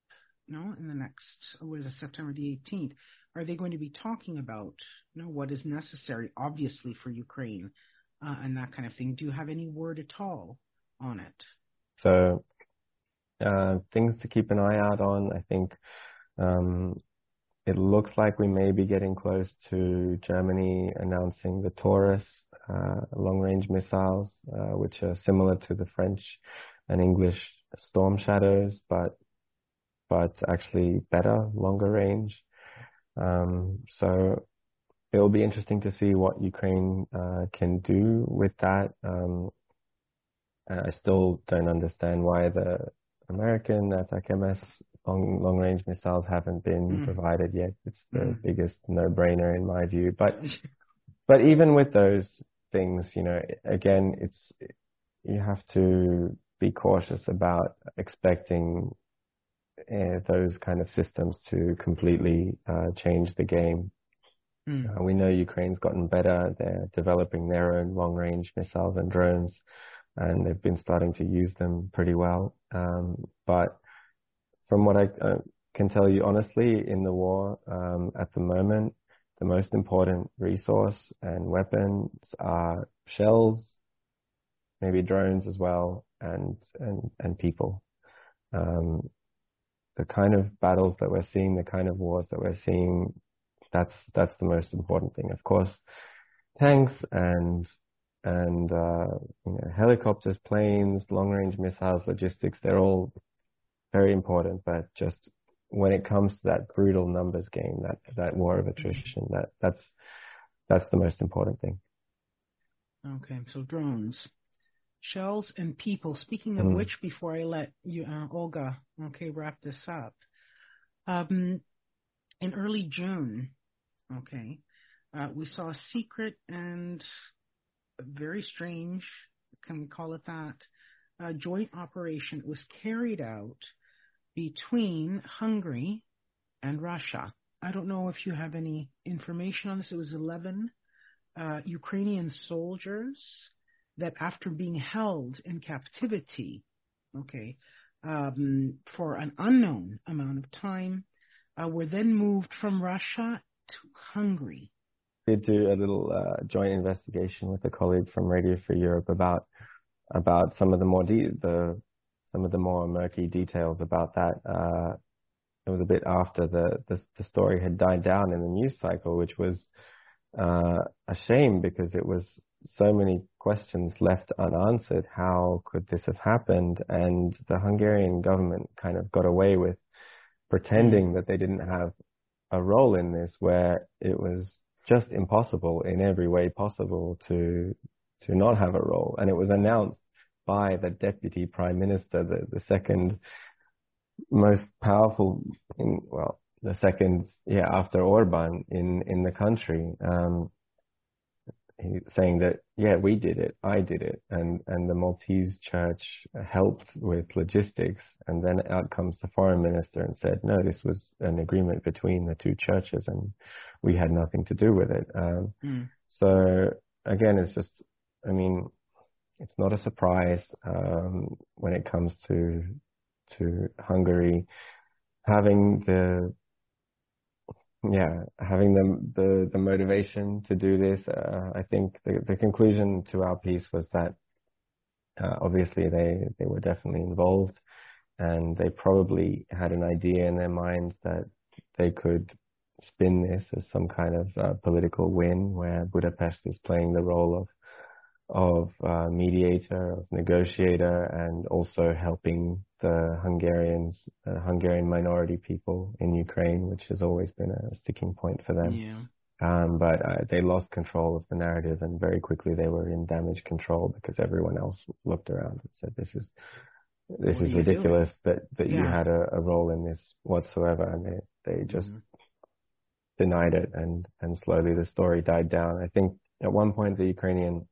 know, in the next, what is it, September the 18th. Are they going to be talking about, you know, what is necessary, obviously, for Ukraine uh, and that kind of thing? Do you have any word at all on it. So uh, things to keep an eye out on. I think um, it looks like we may be getting close to Germany announcing the Taurus uh, long-range missiles, uh, which are similar to the French and English Storm Shadows, but but actually better, longer range. Um, so it will be interesting to see what Ukraine uh, can do with that. Um, I still don't understand why the American ATACMS long long range missiles haven't been mm. provided yet. It's the mm. biggest no brainer in my view. But but even with those things, you know, again, it's you have to be cautious about expecting uh, those kind of systems to completely uh, change the game. Mm. Uh, we know Ukraine's gotten better. They're developing their own long range missiles and drones and they've been starting to use them pretty well. Um, but from what I uh, can tell you honestly, in the war um, at the moment, the most important resource and weapons are shells, maybe drones as well, and and and people. Um, the kind of battles that we're seeing, the kind of wars that we're seeing, that's that's the most important thing. Of course, tanks and and uh, you know, helicopters, planes, long-range missiles, logistics, they're all very important. But just when it comes to that brutal numbers game, that that war of attrition, that that's that's the most important thing. Okay, so drones, shells, and people. Speaking of mm. which, before I let you, uh, Olga, okay, wrap this up. Um, in early June, okay, uh, we saw a secret and very strange, can we call it that, uh, joint operation was carried out between Hungary and Russia. I don't know if you have any information on this. It was 11 uh, Ukrainian soldiers that, after being held in captivity, okay, um, for an unknown amount of time, uh, were then moved from Russia to Hungary did do a little uh, joint investigation with a colleague from Radio Free Europe about about some of the more de- the some of the more murky details about that. Uh, it was a bit after the, the, the story had died down in the news cycle, which was uh, a shame because it was so many questions left unanswered. How could this have happened? And the Hungarian government kind of got away with pretending that they didn't have a role in this, where it was just impossible in every way possible to to not have a role. And it was announced by the deputy prime minister, the, the second most powerful, in, well, the second, yeah, after Orban in in the country. Um, saying that yeah we did it. I did it. And and the maltese church helped with logistics. And then out comes the foreign minister and said no this was an agreement between the two churches and we had nothing to do with it. Um, mm. so again it's just i mean it's not a surprise um, when it comes to to hungary having the yeah, having the, the, the motivation to do this, uh, I think the, the conclusion to our piece was that uh, obviously they, they were definitely involved and they probably had an idea in their mind that they could spin this as some kind of uh, political win where Budapest is playing the role of of uh, mediator, of negotiator, and also helping the Hungarians, uh, Hungarian minority people in Ukraine, which has always been a sticking point for them. Yeah. Um, but uh, they lost control of the narrative, and very quickly they were in damage control because everyone else looked around and said, "This is this what is ridiculous that that yeah. you had a, a, role in this whatsoever," and they they just mm-hmm. denied it, and and slowly the story died down. I think at one point the Ukrainian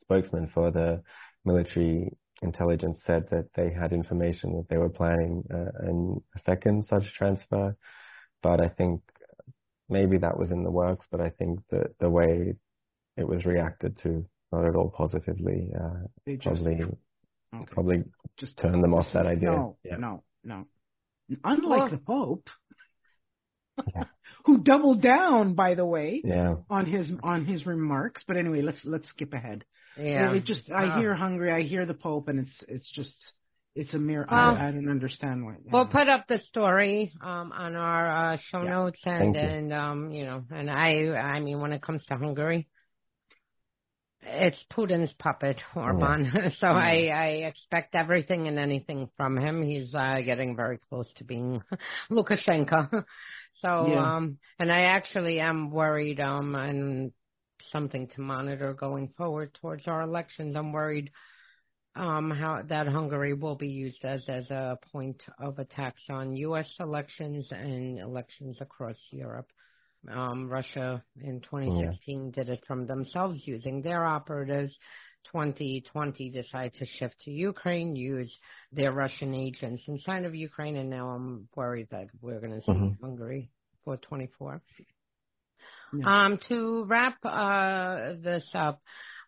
spokesman for the military intelligence said that they had information that they were planning uh, a second such transfer, but I think maybe that was in the works. But I think that the way it was reacted to, not at all positively, uh, just, probably okay. probably just turned them off that idea. No, yeah. no, no. Unlike well, the Pope, yeah. who doubled down, by the way, yeah. on his on his remarks. But anyway, let's let's skip ahead. Yeah. It just I hear Hungary, I hear the Pope, and it's it's just it's a mere. Well, I, I don't understand what. We'll put up the story um, on our uh, show yeah. notes, and and um, you know, and I I mean, when it comes to Hungary, it's Putin's puppet Orban. Yeah. so yeah. I I expect everything and anything from him. He's uh, getting very close to being Lukashenko. So yeah. um, and I actually am worried um, and something to monitor going forward towards our elections. I'm worried um, how that Hungary will be used as as a point of attacks on U.S. elections and elections across Europe. Um, Russia in 2016 yeah. did it from themselves using their operatives. 2020 decided to shift to Ukraine, use their Russian agents inside of Ukraine, and now I'm worried that we're going to see mm-hmm. Hungary for 24. Um, to wrap uh, this up,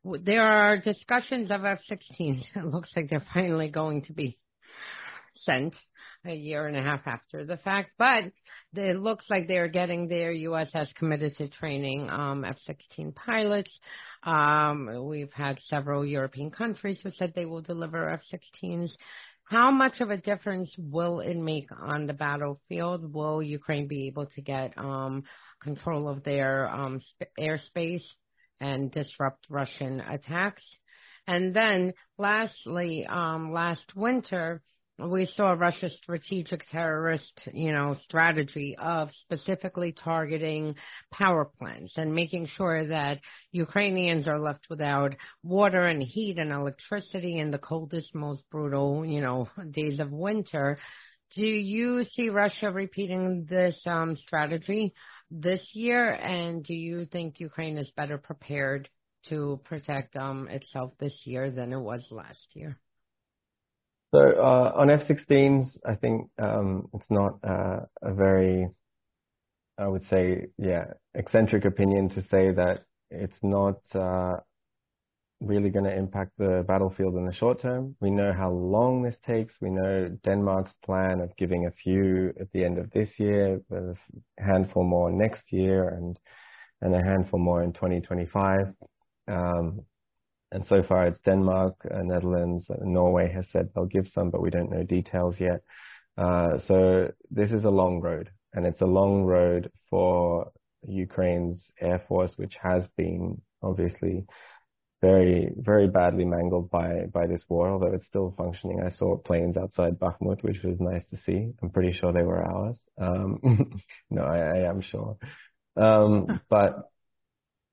there are discussions of F-16s. It looks like they're finally going to be sent a year and a half after the fact, but it looks like they're getting their U.S. has committed to training um, F-16 pilots. Um, we've had several European countries who said they will deliver F-16s. How much of a difference will it make on the battlefield? Will Ukraine be able to get um, control of their um, sp- airspace and disrupt Russian attacks? And then, lastly, um, last winter, we saw Russia's strategic terrorist, you know, strategy of specifically targeting power plants and making sure that Ukrainians are left without water and heat and electricity in the coldest, most brutal, you know, days of winter. Do you see Russia repeating this um, strategy this year? And do you think Ukraine is better prepared to protect um, itself this year than it was last year? So uh, on F-16s, I think um, it's not uh, a very, I would say, yeah, eccentric opinion to say that it's not uh, really going to impact the battlefield in the short term. We know how long this takes. We know Denmark's plan of giving a few at the end of this year, a handful more next year, and and a handful more in 2025. Um, and so far it's Denmark, uh, Netherlands, uh, Norway has said they'll give some, but we don't know details yet. Uh, so this is a long road, and it's a long road for Ukraine's air force, which has been obviously very, very badly mangled by, by this war, although it's still functioning. I saw planes outside Bakhmut, which was nice to see. I'm pretty sure they were ours. Um, no, I, I, am sure. Um, but,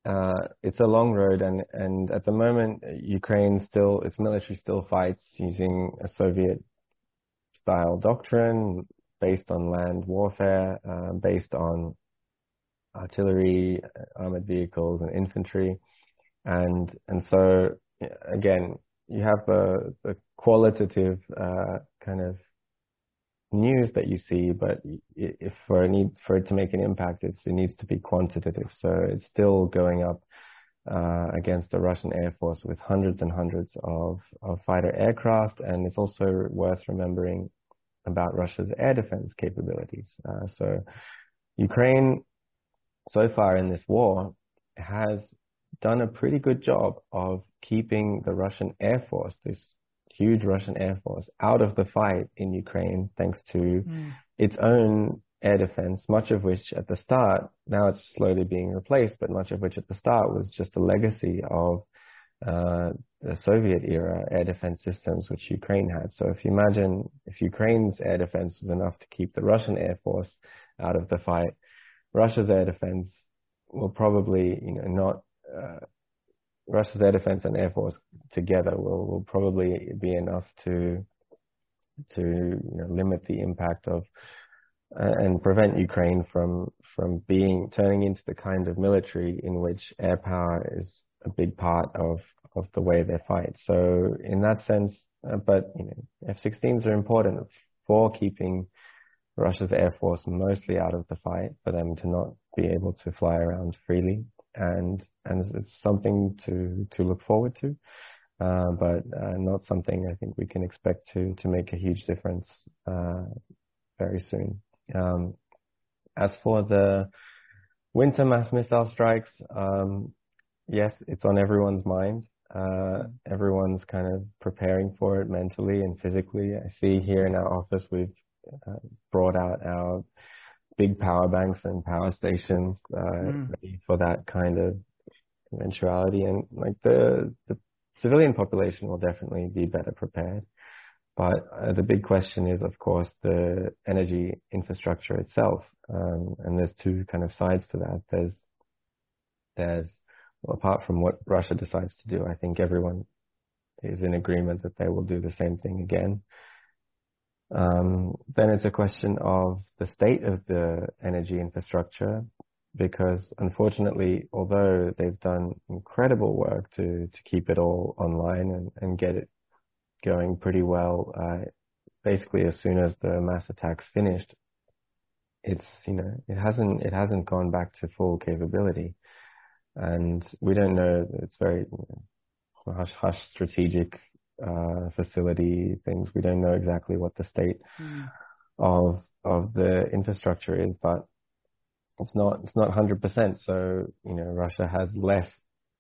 uh, it's a long road and, and at the moment, Ukraine still, its military still fights using a Soviet style doctrine based on land warfare, uh, based on artillery, armored vehicles and infantry. And, and so again, you have the, the qualitative, uh, kind of news that you see, but if for a need for it to make an impact, it needs to be quantitative. So it's still going up uh, against the Russian Air Force with hundreds and hundreds of, of fighter aircraft, and it's also worth remembering about Russia's air defense capabilities. Uh, so Ukraine, so far in this war, has done a pretty good job of keeping the Russian Air Force, this huge Russian Air Force, out of the fight in Ukraine thanks to mm. its own air defense, much of which at the start, now it's slowly being replaced, but much of which at the start was just a legacy of uh, the Soviet era air defense systems which Ukraine had. So if you imagine if Ukraine's air defense was enough to keep the Russian air force out of the fight, Russia's air defense will probably, you know, not uh, Russia's air defense and air force together will, will probably be enough to to you know, limit the impact of uh, and prevent Ukraine from from being turning into the kind of military in which air power is a big part of of the way they fight. So in that sense, uh, but you know, F-16s are important for keeping Russia's air force mostly out of the fight, for them to not be able to fly around freely and and it's something to to look forward to, uh, but uh, not something I think we can expect to to make a huge difference uh, very soon. Um, as for the winter mass missile strikes, um, yes, it's on everyone's mind. Uh, everyone's kind of preparing for it mentally and physically. I see here in our office we've uh, brought out our big power banks and power stations uh, mm. ready for that kind of eventuality. And like the the civilian population will definitely be better prepared. But uh, the big question is, of course, the energy infrastructure itself. Um, and there's two kind of sides to that. There's there's well, apart from what Russia decides to do, I think everyone is in agreement that they will do the same thing again. Um, then it's a question of the state of the energy infrastructure, because unfortunately, although they've done incredible work to, to keep it all online and, and get it going pretty well, uh, basically as soon as the mass attack's finished, it's, you know, it hasn't, it hasn't gone back to full capability. And we don't know, it's very you know, hush hush strategic uh, facility things. We don't know exactly what the state mm. of of the infrastructure is, but it's not it's not 100%. So you know, Russia has less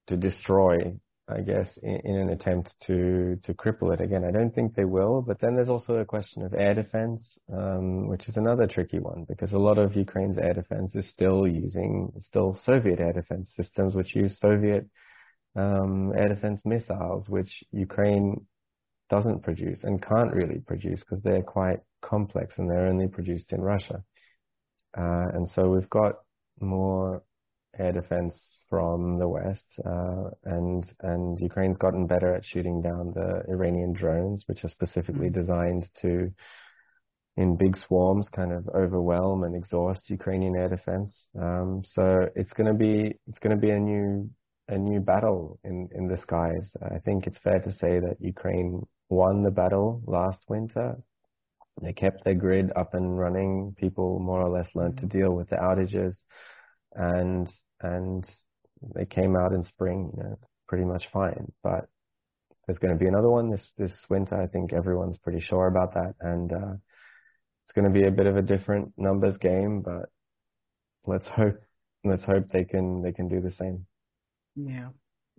to destroy, I guess, in, in, an attempt to to cripple it. Again, I don't think they will. But then there's also a question of air defense, um, which is another tricky one because a lot of Ukraine's air defense is still using still Soviet air defense systems, which use Soviet um, air defense missiles, which Ukraine doesn't produce and can't really produce because they're quite complex and they're only produced in Russia. Uh, and so we've got more air defense from the West, uh, and and Ukraine's gotten better at shooting down the Iranian drones, which are specifically mm-hmm. designed to, in big swarms, kind of overwhelm and exhaust Ukrainian air defense. Um, so it's going to be it's going to be a new a new battle in, in the skies. I think it's fair to say that Ukraine won the battle last winter. They kept their grid up and running. People more or less learned to deal with the outages, and and they came out in spring, you know, pretty much fine. But there's going to be another one this this winter. I think everyone's pretty sure about that, and uh, it's going to be a bit of a different numbers game. But let's hope let's hope they can they can do the same. Yeah,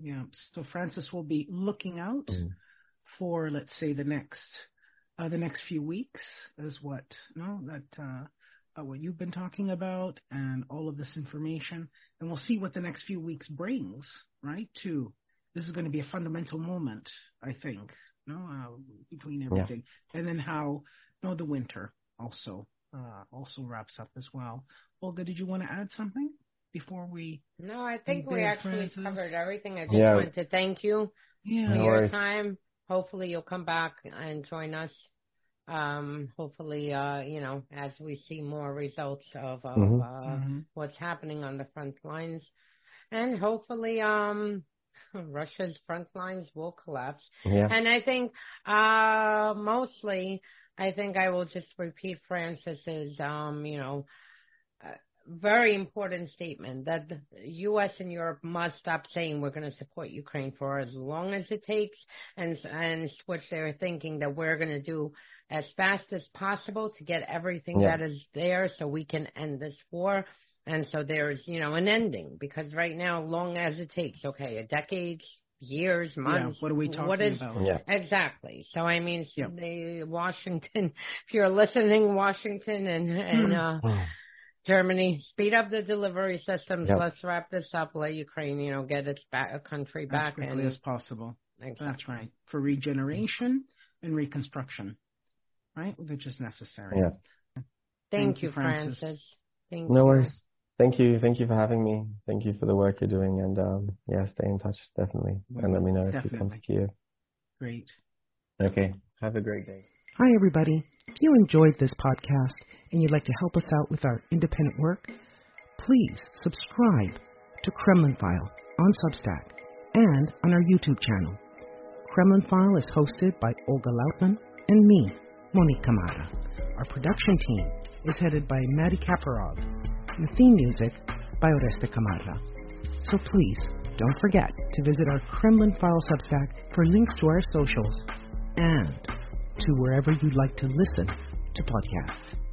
yeah. So Francis will be looking out mm. for, let's say, the next uh, the next few weeks is what no that uh, uh, what you've been talking about and all of this information, and we'll see what the next few weeks brings. Right? To this is going to be a fundamental moment, I think. No, uh, between everything, yeah. and then how you know the winter also uh, also wraps up as well. Olga, did you want to add something before we? No, I think we actually Francis? covered everything. I just yeah. wanted to thank you yeah. for your time. Hopefully, you'll come back and join us. Um, hopefully, uh, you know, as we see more results of, of mm-hmm. Uh, mm-hmm. what's happening on the front lines, and hopefully, um, Russia's front lines will collapse. Yeah. And I think uh, mostly I think I will just repeat Francis's, um, you know, very important statement that the U.S. and Europe must stop saying we're going to support Ukraine for as long as it takes, and and switch their thinking that we're going to do as fast as possible to get everything yeah. that is there so we can end this war. And so there's, you know, an ending because right now, long as it takes, okay, a decade, years, months. Yeah, what are we talking what is, about? Yeah. Exactly. So I mean, yeah. the Washington, if you're listening, Washington and and hmm. uh, Germany, speed up the delivery systems. Yep. Let's wrap this up. Let Ukraine, you know, get its back, a country back as quickly and, as possible. Exactly. That's right. For regeneration and reconstruction, right, which is necessary. Yeah. Thank, Thank you, Francis. Francis. Thank no you. worries. Thank you. Thank you for having me. Thank you for the work you're doing. And um, yeah, stay in touch, definitely. and let me know definitely. if you come to Kiev. Great. Okay. Have a great day. Hi, everybody. If you enjoyed this podcast and you'd like to help us out with our independent work, please subscribe to Kremlin File on Substack and on our YouTube channel. Kremlin File is hosted by Olga Lautman and me, Monique Camarra. Our production team is headed by Maddie Kaparov and theme music by Oreste Camarra. So please, don't forget to visit our Kremlin File Substack for links to our socials and to wherever you'd like to listen to podcasts.